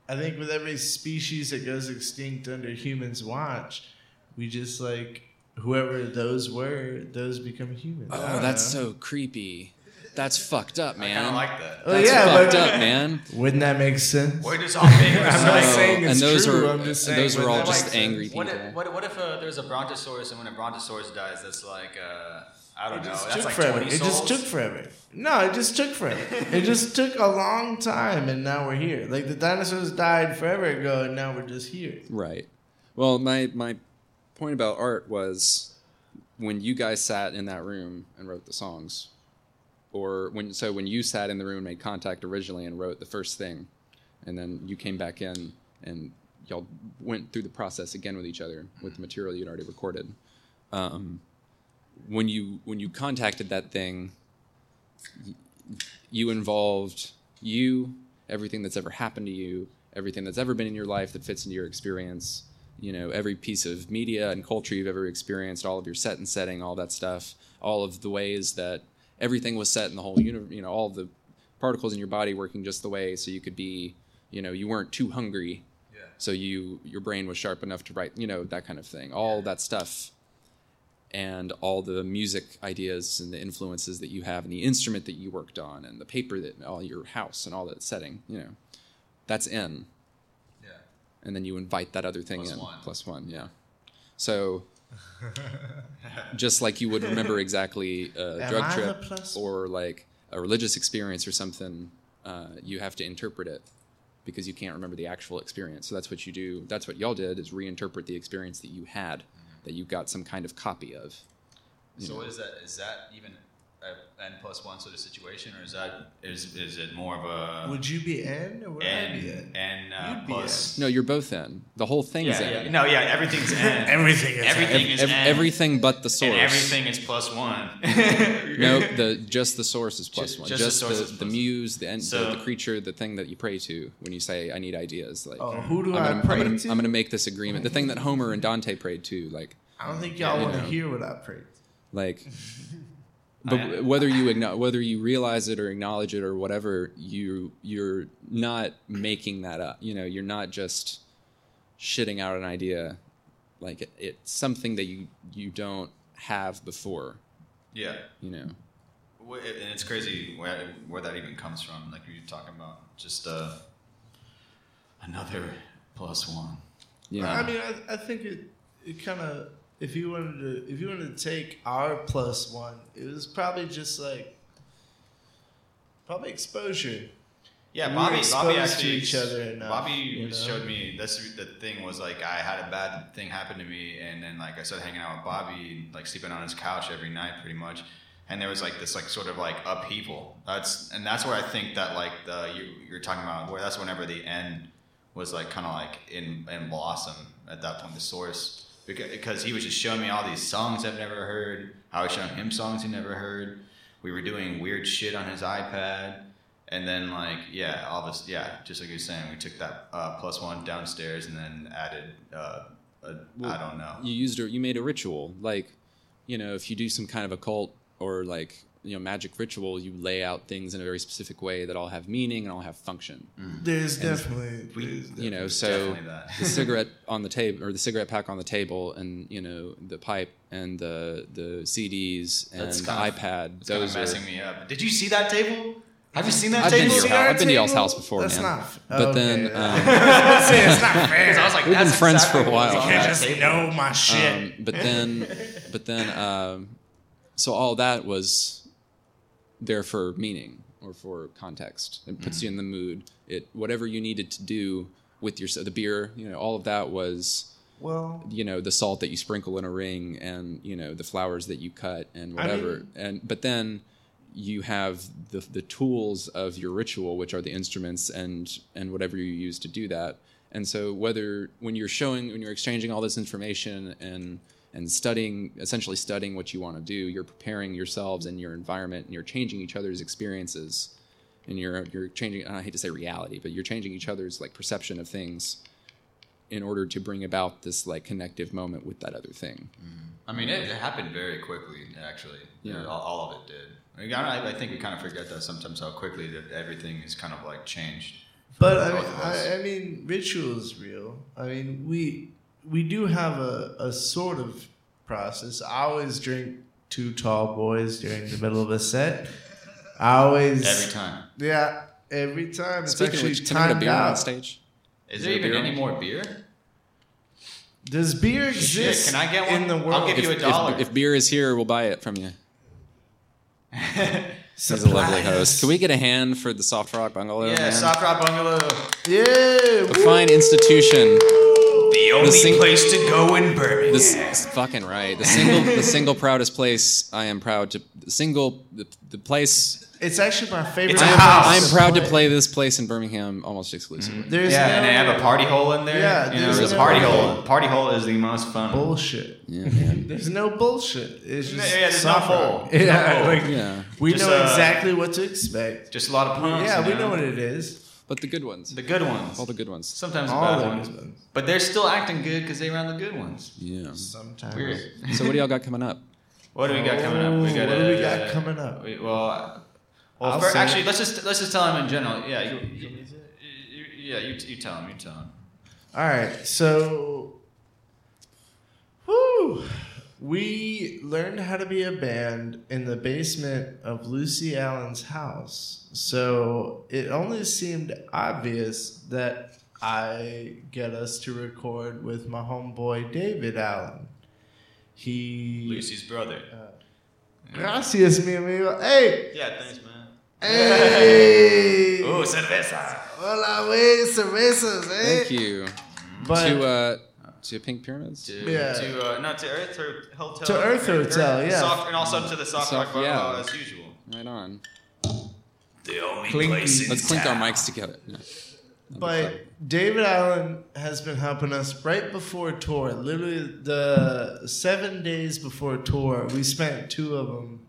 I think with every species that goes extinct under humans' watch, we just like whoever those were, those become humans. Oh, that's know. so creepy. That's fucked up, man. I man. kind of like that. Oh, That's yeah, fucked but- up, man. Wouldn't that make sense? Where does all big I'm not saying it's and those true. are I'm just saying those are all just make sense? angry people. What if, what, what if uh, there's a brontosaurus and when a brontosaurus dies, that's like uh, I don't It know, that's like forever. 20 It souls. just took forever. No, it just took forever. it just took a long time, and now we're here. Like the dinosaurs died forever ago, and now we're just here. Right. Well, my my point about art was when you guys sat in that room and wrote the songs, or when so when you sat in the room and made contact originally and wrote the first thing, and then you came back in and y'all went through the process again with each other with the material you'd already recorded. Um, when you when you contacted that thing, you involved you, everything that's ever happened to you, everything that's ever been in your life that fits into your experience, you know, every piece of media and culture you've ever experienced, all of your set and setting, all that stuff, all of the ways that everything was set in the whole universe, you know, all the particles in your body working just the way so you could be, you know, you weren't too hungry. Yeah. So you your brain was sharp enough to write, you know, that kind of thing. All that stuff and all the music ideas and the influences that you have and the instrument that you worked on and the paper that all your house and all that setting, you know. That's in. Yeah. And then you invite that other thing Plus in. one. Plus one, yeah. So just like you would remember exactly a drug trip plus or like a religious experience or something, uh, you have to interpret it because you can't remember the actual experience. So that's what you do. That's what y'all did is reinterpret the experience that you had, that you got some kind of copy of. So know. what is that? Is that even a n plus one sort of situation, or is that is is it more of a Would you be N or would I be n N? n uh, You'd be plus? No, you're both n. The whole thing's Yeah, n. yeah. No, yeah, everything's n. Everything is everything is Ev- n. everything but the source. And everything is plus one. No, the just the source is plus Ju- one. just the Just, source the, the, plus muse, the, en- So- the creature, the thing that you pray to when you say, "I need ideas." Like, Oh, who do I'm I gonna, pray I'm gonna, to? I'm gonna make this agreement. The thing that Homer and Dante prayed to, like, I don't think y'all you want to hear what I prayed. like. But whether you igno- whether you realize it or acknowledge it or whatever, you you're not making that up. You know, you're not just shitting out an idea. Like it, it's something that you you don't have before. yeah. You know. And it's crazy where, where that even comes from. Like you're talking about just uh, another plus one. Yeah. I mean, I, I think it it kind of if you wanted to if you wanted to take our plus one, it was probably just like probably exposure. Yeah, We Bobby. Bobby actually. each other enough, Bobby you know? showed me That's The thing was like I had a bad thing happen to me, and then like I started hanging out with Bobby, like sleeping on his couch every night, pretty much. And there was like this like sort of like upheaval. That's and that's where I think that like the you, you're talking about where that's whenever the end was like kind of like in in blossom at that point, the source. Beca- because he was just showing me all these songs I've never heard. I was showing him songs he never heard. We were doing weird shit on his iPad, and then like yeah, all this yeah, just like you were saying, we took that uh, plus one downstairs and then added uh, a, I don't know. You used a, you made a ritual like, you know, if you do some kind of occult or like you know magic ritual, you lay out things in a very specific way that all have meaning and all have function. There's And, definitely, there's you know, so the cigarette on the table or the cigarette pack on the table, and you know the pipe and the the CDs and That's the kind of- iPad. It's kind of Those are messing me up. Did you see that table? Have you seen that I've been table? to your house. I've been to y'all's house before, That's man. not- but okay, then, yeah. um, See, it's not fair. 'Cause I was like, we've been friends exactly for a while. on You can't just table. know my shit. Um, but then, but then, um, so all that was there for meaning or for context. It puts you mm-hmm. in the mood. It whatever you needed to do with your the beer, you know, all of that was Well, you know the salt that you sprinkle in a ring and you know the flowers that you cut and I whatever mean- and but then you have the the tools of your ritual which are the instruments and and whatever you use to do that and so whether when you're showing when you're exchanging all this information and and studying essentially studying what you want to do you're preparing yourselves and your environment and you're changing each other's experiences and you're you're changing I hate to say reality but you're changing each other's like perception of things in order to bring about this like connective moment with that other thing. Mm-hmm. I mean, it, it happened very quickly, actually. Yeah. all, all of it did. I, mean, I, I think we kind of forget that sometimes how quickly that everything is kind of like changed. But I mean, of. I, I mean, ritual is real. I mean, we we do have a, a sort of process. I always drink two tall boys during the middle of a set. I always Every time. Yeah, every time. It's Speaking of actually which, can a timed beer on out. stage? Is Is there there even any more beer? Does beer Shit, exist can I get one? in the world? I'll world? give you a If, dollar. if, if beer is here, we'll buy it from you. He's a lovely host. Can we get a hand for the Soft Rock Bungalow? yeah, man? Soft Rock Bungalow. Yeah, a fine institution. The only sing- place to go in Birmingham. This is fucking right. The single, the single proudest place I am proud to. The single, the, the place. It's actually my favorite. It's a place house. I'm proud to play this place in Birmingham almost exclusively. There's yeah, no and they have a party hole in there. Yeah, you know, there's there's a no- party hole. Party hole is the most fun. bullshit. Yeah. There's no bullshit. It's just yeah, there's no hole. rock. There's no Yeah, hole. like, Yeah, we Just, know uh, exactly what to expect. Just a lot of puns. Yeah, you we know what it is. But the good ones. The good ones. All the good ones. Sometimes the bad ones. ones. But they're still acting good because they ran the good ones. Yeah. Sometimes. Weird. So what do y'all got coming up? What do we got coming up? We got, What do we uh, got coming up? we- well, uh, well, I'll fir- say actually, it. let's just let's just tell him in general. Yeah, you, you, you- yeah, you, you tell him. You tell him. All right, so, whoo, we learned how to be a band in the basement of Lucy Allen's house. So it only seemed obvious that I get us to record with my homeboy David Allen. He Lucy's brother. Gracias, mi amigo. Hey, Yeah, thanks, man. hey. Oh, cerveza. Hola, wey, cervezas, eh? Thank you. But to uh, to Pink Pyramids. To, Yeah. to uh, no, to Earth Hotel. To Earth Hotel, yeah. Soft, and also to the Soft, Soft- Rock yeah. Bungalow as usual. Right on. The only Clinky. Let's clink our mics together. Yeah. But David Allen has been helping us right before tour. Literally, the seven days before tour, we spent two of them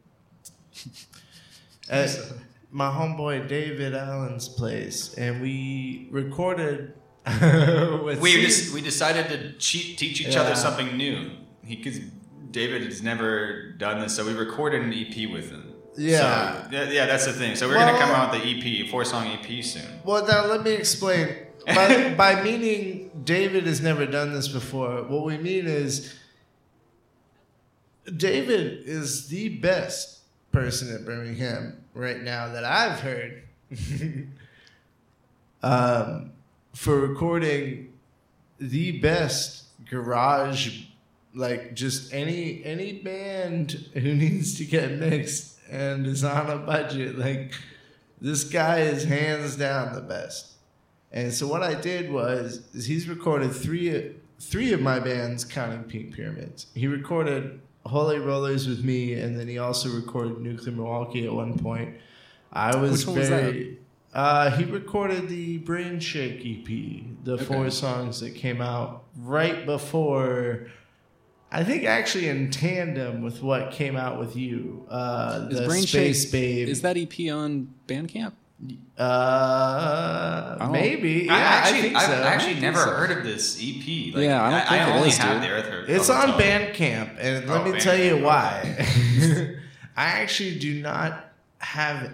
at my homeboy David Allen's place, and we recorded. We just we decided to cheat, teach each Yeah. other something new. He because David has never done this, so we recorded an EP with him. Yeah. So, yeah, yeah, that's the thing. So we're gonna come out with the EP, four song EP soon. Well, now let me explain. By, by meaning David has never done this before, what we mean is David is the best person at Birmingham right now that I've heard um, for recording the best garage, like just any any band who needs to get mixed and is on a budget. Like this guy is hands down the best. And so what I did was is he's recorded three three of my bands, counting Pink Pyramids. He recorded Holy Rollers with me, and then he also recorded Nuclear Milwaukee at one point. I was Which very. Uh, he recorded the Brain Shake EP, the four songs that came out right before I think actually in tandem with what came out with you, uh, Is the Brain Space Shake- Babe. Is that EP on Bandcamp? Uh, don't- maybe. I Yeah, actually, I think I've so. actually I never so. heard of this EP. Like, Yeah, I don't think it only is, have dude. the Earth. Earth It's on Bandcamp, and let Oh, me tell you why. I actually do not have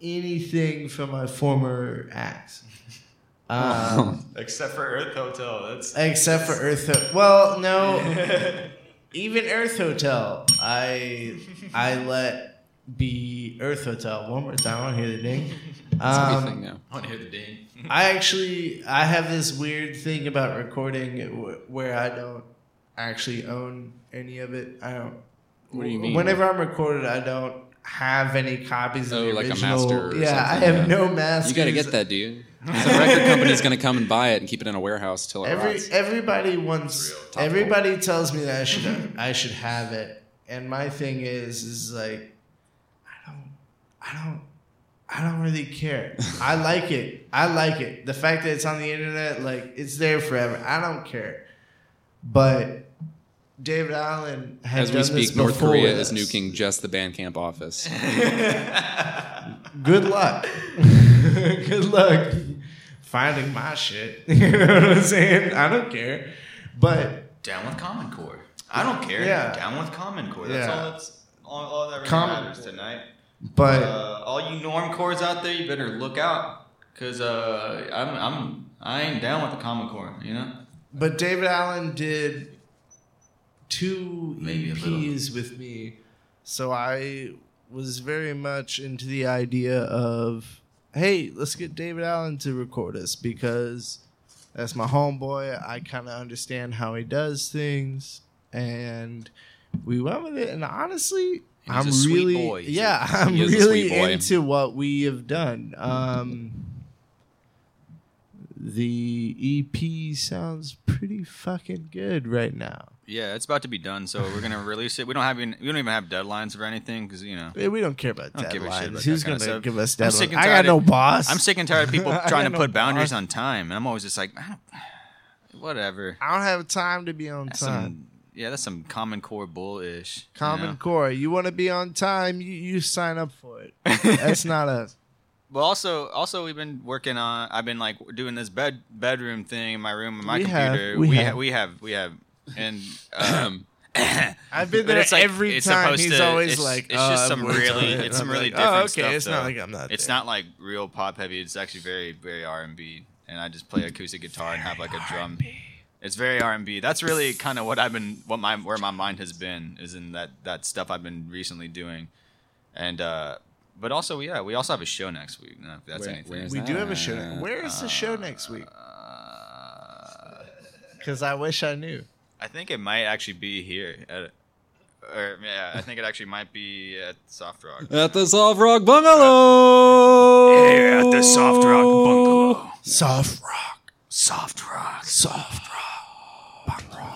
anything from my former acts. Um, Except for Earth Hotel. That's except for Earth. Ho- well, no, even Earth Hotel, I I let be Earth Hotel. One more time, I want to hear the ding. It's Um, everything now. I want to hear the ding. I actually I have this weird thing about recording where I don't actually own any of it. I don't. What do you mean? Whenever I'm recorded, I don't have any copies of Oh, the like a original. master or yeah, I have yeah. no masters. You got to get that, dude. So the record company's going to come and buy it and keep it in a warehouse till it Every rots. everybody wants. Top Everybody tells me that I should I should have it, and my thing is is like, I don't, I don't, I don't really care. I like it. I like it. The fact that it's on the internet, like it's there forever. I don't care. But David Allen has As we done this speak, North Korea with is nuking just the Bandcamp office. Good luck. Good luck finding my shit. you know what I'm saying? I don't care. But Down with Common Core. I don't care. Yeah. Down with Common Core. That's Yeah. all that's all, all that really Common matters tonight. But- uh, all you norm cores out there, you better look out, cause uh, I'm I'm I ain't down with the Common Core. You know. But David Allen did two Maybe EPs with me, so I was very much into the idea of, hey, let's get David Allen to record us because that's my homeboy. I kind of understand how he does things, and we went with it. And honestly, he's I'm really, boy. Yeah, I'm he is a really into what we have done. Um, the EP sounds pretty fucking good right now. Yeah, it's about to be done, so we're gonna release it. We don't have even, we don't even have deadlines for anything because you know. We don't care about don't give a shit deadlines. about Who's that gonna stuff. give us I'm sick deadlines? and I got tired no of- boss. I'm sick and tired of people I trying to got no put boundaries boss. on time, and I'm always just like, I don't, whatever. I don't have time to be on That's time. some, yeah, that's some Common Core bullish. you Common? Core, you want to be on time, you, you sign up for it. That's not us. But also, also we've been working on. I've been like doing this bed bedroom thing in my room, in my We have, computer. we we, have. ha- we have, we have, and um, I've been there it's like- every it's time. He's to- always it's- like, it's "Oh, just I've some really, it." it's I'm some really like, different oh, okay, stuff. it's not like I'm not It's there. not like real pop heavy. It's actually very, very R and B, and I just play acoustic guitar and have like a drum. It's very R and B. That's really kind of what I've been, what my, where my mind has been, is in that that stuff I've been recently doing, and uh but also yeah, we also have a show next week. No, if that's Where- anything. where's We do have a show. Where is the show next week? Uh, Because I wish I knew. I think it might actually be here. At, or yeah, I think it actually might be at Soft Rock. At the Soft Rock Bungalow! Yeah, at the Soft Rock Bungalow. Soft rock. Soft Rock. Soft rock. Bungalow.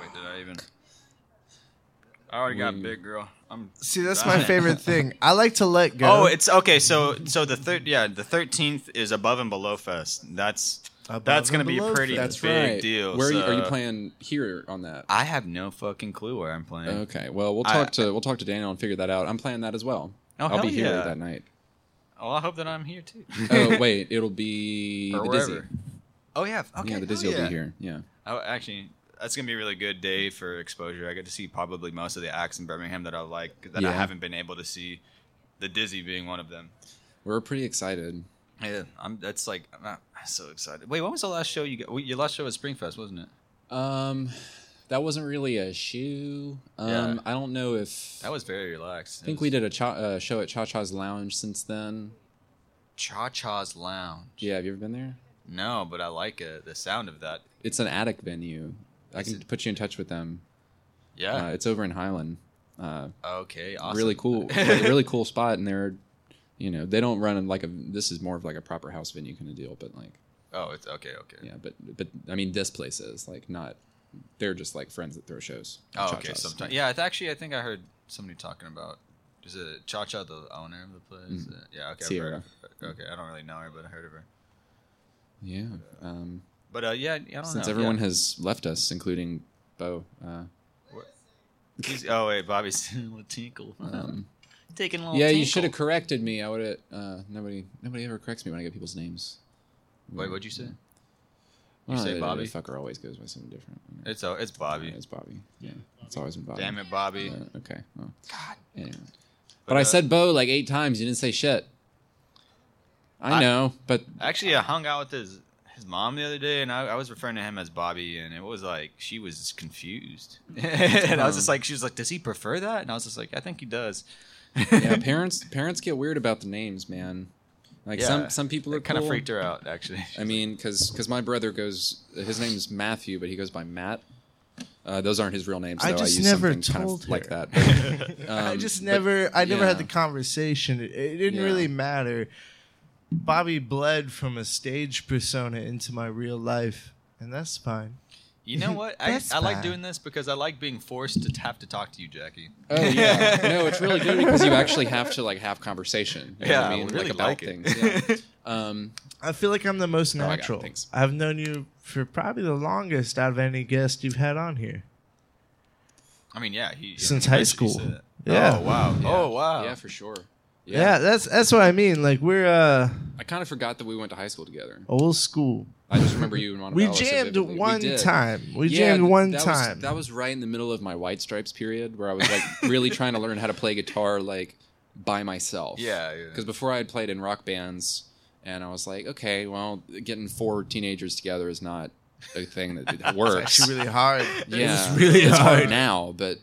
Wait, did I even? I already got big girl. I'm. See, that's my favorite thing. I like to let go. Oh, it's okay. So, so the third, yeah, the thirteenth is above and below fest. That's Above that's gonna be a Below pretty Fest. That's big right. deal. Where are you, are you playing here on that? I have no fucking clue where I'm playing. Okay, well we'll I- talk to we'll talk to Daniel and figure that out. I'm playing that as well. Oh, I'll hell be here yeah. that night. Oh, I hope that I'm here too. Oh wait, it'll be Or the Dizzy. wherever. Oh yeah. Okay. yeah, the Dizzy will yeah. be here. Yeah. Oh, actually, that's gonna be a really good day for exposure. I get to see probably most of the acts in Birmingham that I like that I Yeah. haven't been able to see. The Dizzy being one of them. We're pretty excited. Yeah, I'm. That's like I'm, not, so excited. Wait, when was the last show you got? Your last show was Springfest, wasn't it? Um, that wasn't really a shoe. Um, Yeah. I don't know if That was very relaxed. I think we did a cha- uh, show at Cha Cha's Lounge since then. Cha Cha's Lounge. Yeah, have you ever been there? No, but I like it. The sound of that. It's an attic venue. I can it- put you in touch with them. Yeah. Uh, it's over in Highland. Uh, okay. Awesome. really cool, like, really cool spot, and they're, you know, they don't run like a. This is more of like a proper house venue kind of deal, but like, Oh, it's okay. Okay. yeah, but but I mean, this place is like not. They're just like friends that throw shows. Oh, okay. Sometimes. Yeah. It's actually, I think I heard somebody talking about. Is it Cha Cha, the owner of the place? Mm. Uh, yeah. Okay. Heard- okay. I don't really know her, but I heard of her. Yeah. Um, But uh, yeah, I don't know. since Yeah. everyone has left us, including Bo, uh, oh wait, Bobby's a little tinkle. Um, Taking a little yeah, you should have corrected me. I would have. Uh, nobody, nobody ever corrects me when I get people's names. Wait, what'd you say? Well, say the- Bobby? The fucker always goes by something different. It's uh, it's Bobby. Yeah, it's Bobby. Yeah, it's always been Bobby. Damn it, Bobby. Yeah, okay. Well, God. Anyway. But, But, I uh, said Bo like eight times. You didn't say shit. I, I- know, but Actually, I hung out with his his mom the other day, and I, I was referring to him as Bobby, and it was like she was confused, and I was just like, she was like, "Does he prefer that?" And I was just like, "I think he does." Yeah, parents parents get weird about the names, man. Like Yeah, some some people are it kinda cool. freaked her out, actually. I mean, because because my brother goes, his name is Matthew, but he goes by Matt. Uh, those aren't his real names. I though. just use never something kind told of like that. But, I um, just but, never, I never yeah. had the conversation. It, it didn't Yeah. really matter. Bobby bled from a stage persona into my real life, and that's fine. You know what? I, I like doing this because I like being forced to have to talk to you, Jackie. Oh yeah, no, it's really good because you actually have to like have conversation. You know Yeah, what I I mean, really like about like it. things. Yeah. Um, I feel like I'm the most Oh, I got it, natural. thanks. I've known you for probably the longest out of any guest you've had on here. I mean, yeah, he Since he high school. Yeah. Oh wow. yeah. Oh wow. Yeah, for sure. Yeah. that's that's what I mean. Like we're uh I kind of forgot that we went to high school together. old school. I just remember you and We Montebello so jammed vividly. We one did. time. We Yeah, jammed one that time. Was, that was right in the middle of my White Stripes period, where I was like really trying to learn how to play guitar like by myself. Yeah, yeah. Because before I had played in rock bands, and I was like, okay, well, getting four teenagers together is not a thing that that works. actually really hard. yeah, It's really it's hard hard. now, but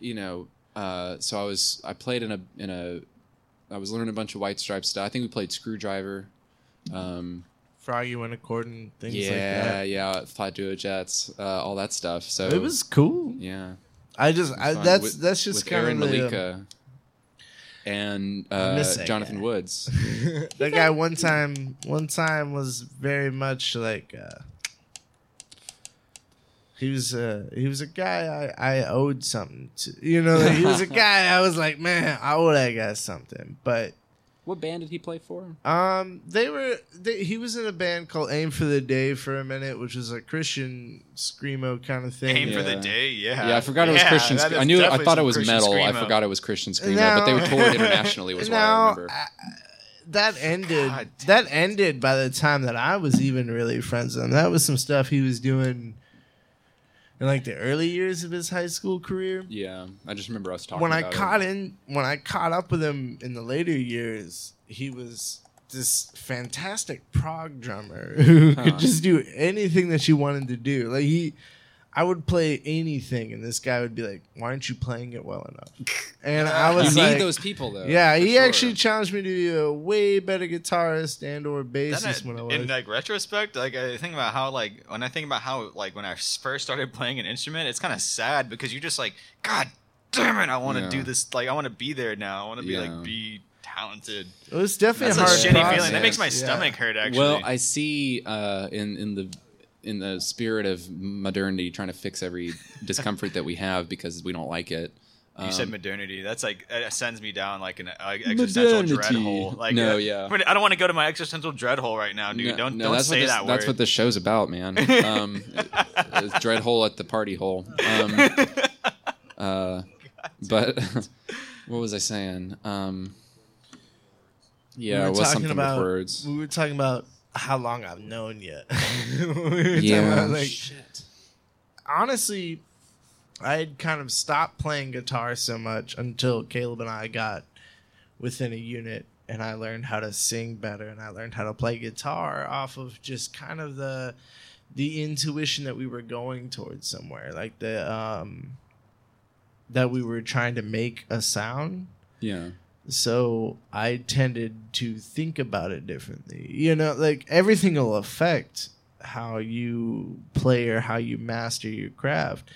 you know, uh, so I was I played in a in a I was learning a bunch of White Stripes stuff. I think we played Screwdriver. Um, Froggy went according things yeah, like that. yeah, Flat Duo Jets, uh, all that stuff. So It was cool. yeah. I just I, that's With- that's just kind Aaron of um, Malika and uh, Jonathan guy. Woods. that guy one time one time was very much like uh he was uh he was a guy I, I owed something to you know like, he was a guy I was like man I owe that guy something but what band did he play for? um they were they, he was in a band called Aim for the Day for a minute which was a Christian screamo kind of thing Aim for the day. Yeah. Yeah, I forgot it was Yeah, Christian. Sc- I knew. I thought it was Christian metal. I forgot it was Christian screamo, but they were toured internationally. Was what I Now, remember. I- that ended. God that ended by the time that I was even really friends with him. That was some stuff he was doing in like the early years of his high school career. Yeah, I just remember us talking. When I caught it. in, when I caught up with him in the later years, he was this fantastic prog drummer who Huh. could just do anything that you wanted to do. Like he, I would play anything, and this guy would be like, "Why aren't you playing it well enough?" And I you was need like, those people though. yeah, he sure. actually challenged me to be a way better guitarist and or bassist I- when I was. in like retrospect, like I think about how like when I think about how like when I first started playing an instrument, it's kind of sad because you're just like, God damn it, I want to Yeah. do this. Like I want to be there now. I want to be Yeah. like be talented. it was definitely That's a a hard shitty process. feeling. That makes my Yeah. stomach hurt. Actually, Well, I see uh, in in the in the spirit of modernity, trying to fix every discomfort that we have because we don't like it. you said Um, modernity. That's like it sends me down like an uh, existential dread hole. Like No, uh, yeah. I, mean, I don't want to go to my existential dread hole right now, dude. no, don't no, don't that's say what this, that That's what this show's about, man. Um, it's dread hole at the party hole. Um, uh, but what was I saying? Um, yeah, we it were was talking something about with words. we were talking about how long I've known you. we Yeah, about, like, shit. honestly, I had kind of stopped playing guitar so much until Caleb and I got within a unit and I learned how to sing better and I learned how to play guitar off of just kind of the the intuition that we were going towards somewhere like the um that we were trying to make a sound Yeah, so I tended to think about it differently. You know, like everything will affect how you play or how you master your craft.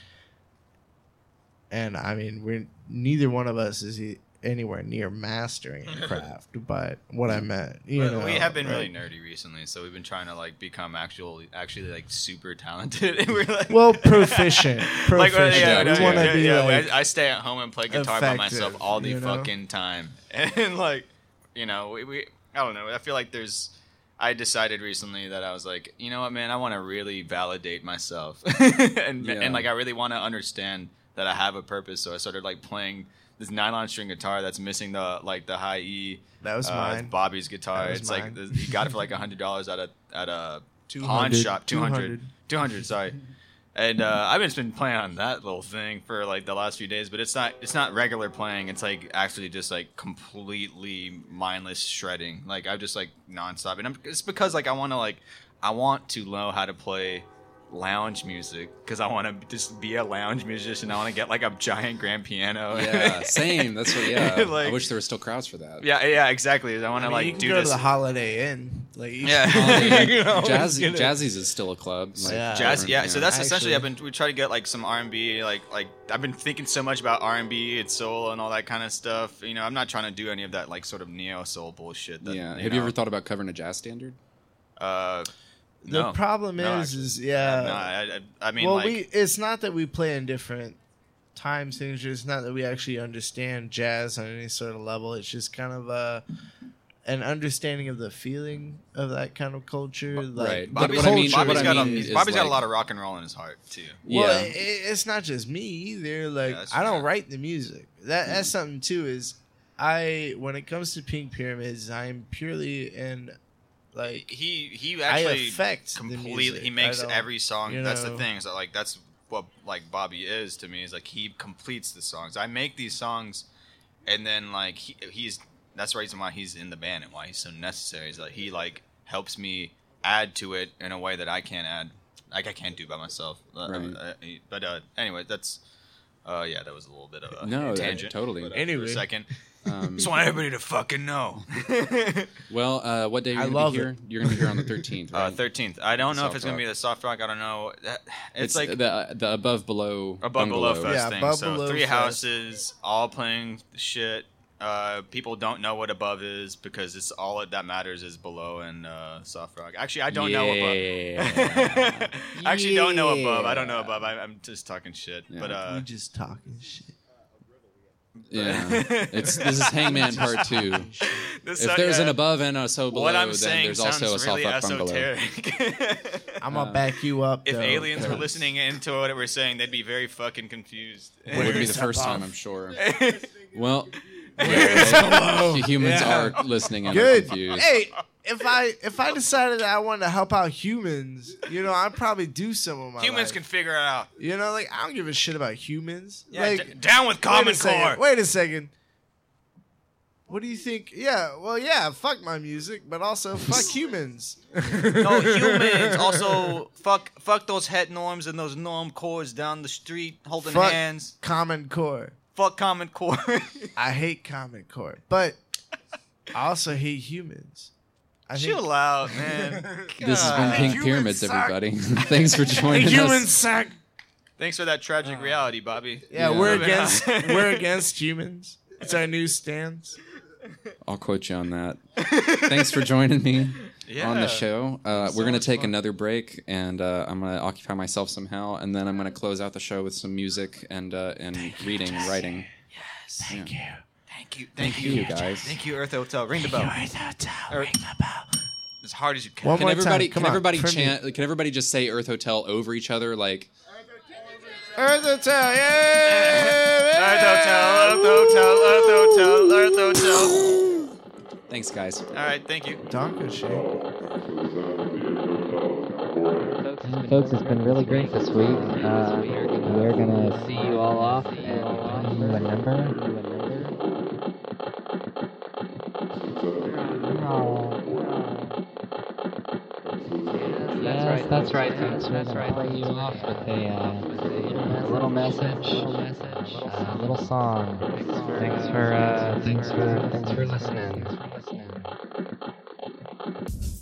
And I mean, we're neither one of us is anywhere near mastering a craft, but what I meant, you But know, we have been really nerdy recently, so we've been trying to like become actual, actually like super talented. And we're like, well proficient. like, proficient. yeah, we no, want to yeah, be yeah, like, I, I stay at home and play guitar by myself all the you know? fucking time, and like, you know, we, we, I don't know. I feel like there's. I decided recently that I was like, you know what, man, I want to really validate myself, and Yeah. and like I really want to understand that I have a purpose. So I started like playing this nylon string guitar that's missing the like the high E. That was uh, mine. Bobby's guitar. It's mine. like he got it for like hundred dollars at a at a pawn 200. shop. 200. 200. 200, sorry. And uh, I've just been playing on that little thing for like the last few days, but it's not it's not regular playing. It's like actually just like completely mindless shredding. Like I'm just like nonstop, and I'm, it's because like I want to like I want to know how to play lounge music because I want to just be a lounge musician. I want to get like a giant grand piano. Yeah, same. That's what. Yeah, Like- I wish there were still crowds for that. yeah, yeah, exactly. I want I to mean, you like can do go this. to the Holiday Inn. Like, Yeah. You know, Jazz. Jazzy's is still a club. Like, Yeah. Jazz, yeah. So that's essentially I've been we try to get like some R and B, like like I've been thinking so much about R and B and soul and all that kind of stuff. You know, I'm not trying to do any of that like sort of neo soul bullshit. That, yeah. You Have you ever thought about covering a jazz standard? Uh, The no. problem No, is, actually. is yeah. No, I, I, I mean, well, like, we it's not that we play in different time signatures. It's not that we actually understand jazz on any sort of level. It's just kind of uh, an understanding of the feeling of that kind of culture. Like, right. But Bobby's, what I mean- Bobby's what I mean a, is, Bobby's got a lot of rock and roll in his heart too. Well, Yeah. it, it's not just me either. Like that's I don't fair. write the music. That that's something too. Is I when it comes to Pink Pyramids, I'm purely in like he he I actually affect the completely music. he makes every song you that's the know. thing is that like that's what like bobby is to me is like he completes the songs i make these songs and then like he, he's that's the reason why he's in the band and why he's so necessary is that he like helps me add to it in a way that i can't add like i can't do by myself Uh, Right. uh, but uh anyway that's uh yeah that was a little bit of a No, that- tangent totally. but, uh, for Anyway. a second Um, just want everybody to fucking know well, uh, what day are I you going love to be here? You're going to be here on the 13th, right? Uh, thirteenth. I don't know if Soft it's gonna rock. be the soft rock. I don't know. That- It's, It's, like the the above below above bungalow. below fest Yeah, thing. Above so Below three Fest. houses, all playing shit. Uh, people don't know what above is because it's all that matters is below and uh, soft rock. Actually, I don't know above. Yeah. I actually don't know above. I don't know above. I, I'm just talking shit. Yeah. But uh, we just talking shit. Yeah. It's this is Hangman Part Two. this If there's an above and a so below, what I'm then saying there's sounds also a soft really rock bungalow. esoteric. I'm gonna uh, back you up. if though. aliens were listening into what we're saying, they'd be very fucking confused. It would be the first above? time, I'm sure. Well, Where's humans Yeah. are listening and are confused. Hey, if I if I decided that I wanted to help out humans, you know, I'd probably do some of my Humans life. can figure it out. You know, like I don't give a shit about humans. Yeah, like, d- down with wait Common a second, Core. Wait a second. What do you think? Yeah, well, yeah, fuck my music, but also fuck humans. No humans. Also, fuck, fuck those het norms and those norm cores down the street holding Fuck hands. Common Core. Fuck Common Core. I hate Common Core, but I also hate humans. I think Chill out, man. This has been God. Pink Pyramids, suck. everybody. Thanks for joining humans us. suck. Thanks for that tragic reality, Bobby. Yeah, Yeah. we're against we're against humans. It's our new stance. I'll quote you on that. Thanks for joining me on the show. Uh, So we're going to take fun. another break, and uh, I'm going to occupy myself somehow, and then I'm going to close out the show with some music and uh, and reading, writing. Yes. Thank you. Thank you, Thank you, guys. Thank you, Earth Hotel. Ring the bell. Or- As hard as you can. One Can more everybody time. Come can on, everybody for me. chant? Can everybody just say Earth Hotel over each other? Like Earth Hotel, yeah! Earth Hotel, Earth Hotel, Earth Hotel, Earth Hotel. thanks, guys. All right, thank you. Donka shake. Folks, it's been really great this week. Uh, we're gonna see you all off and give you a number that's right. That's, right. that's right. Play you off with a, uh, a little message, a little song. Thanks for, thanks for, uh, thanks for, uh, thanks for listening. Thanks for listening.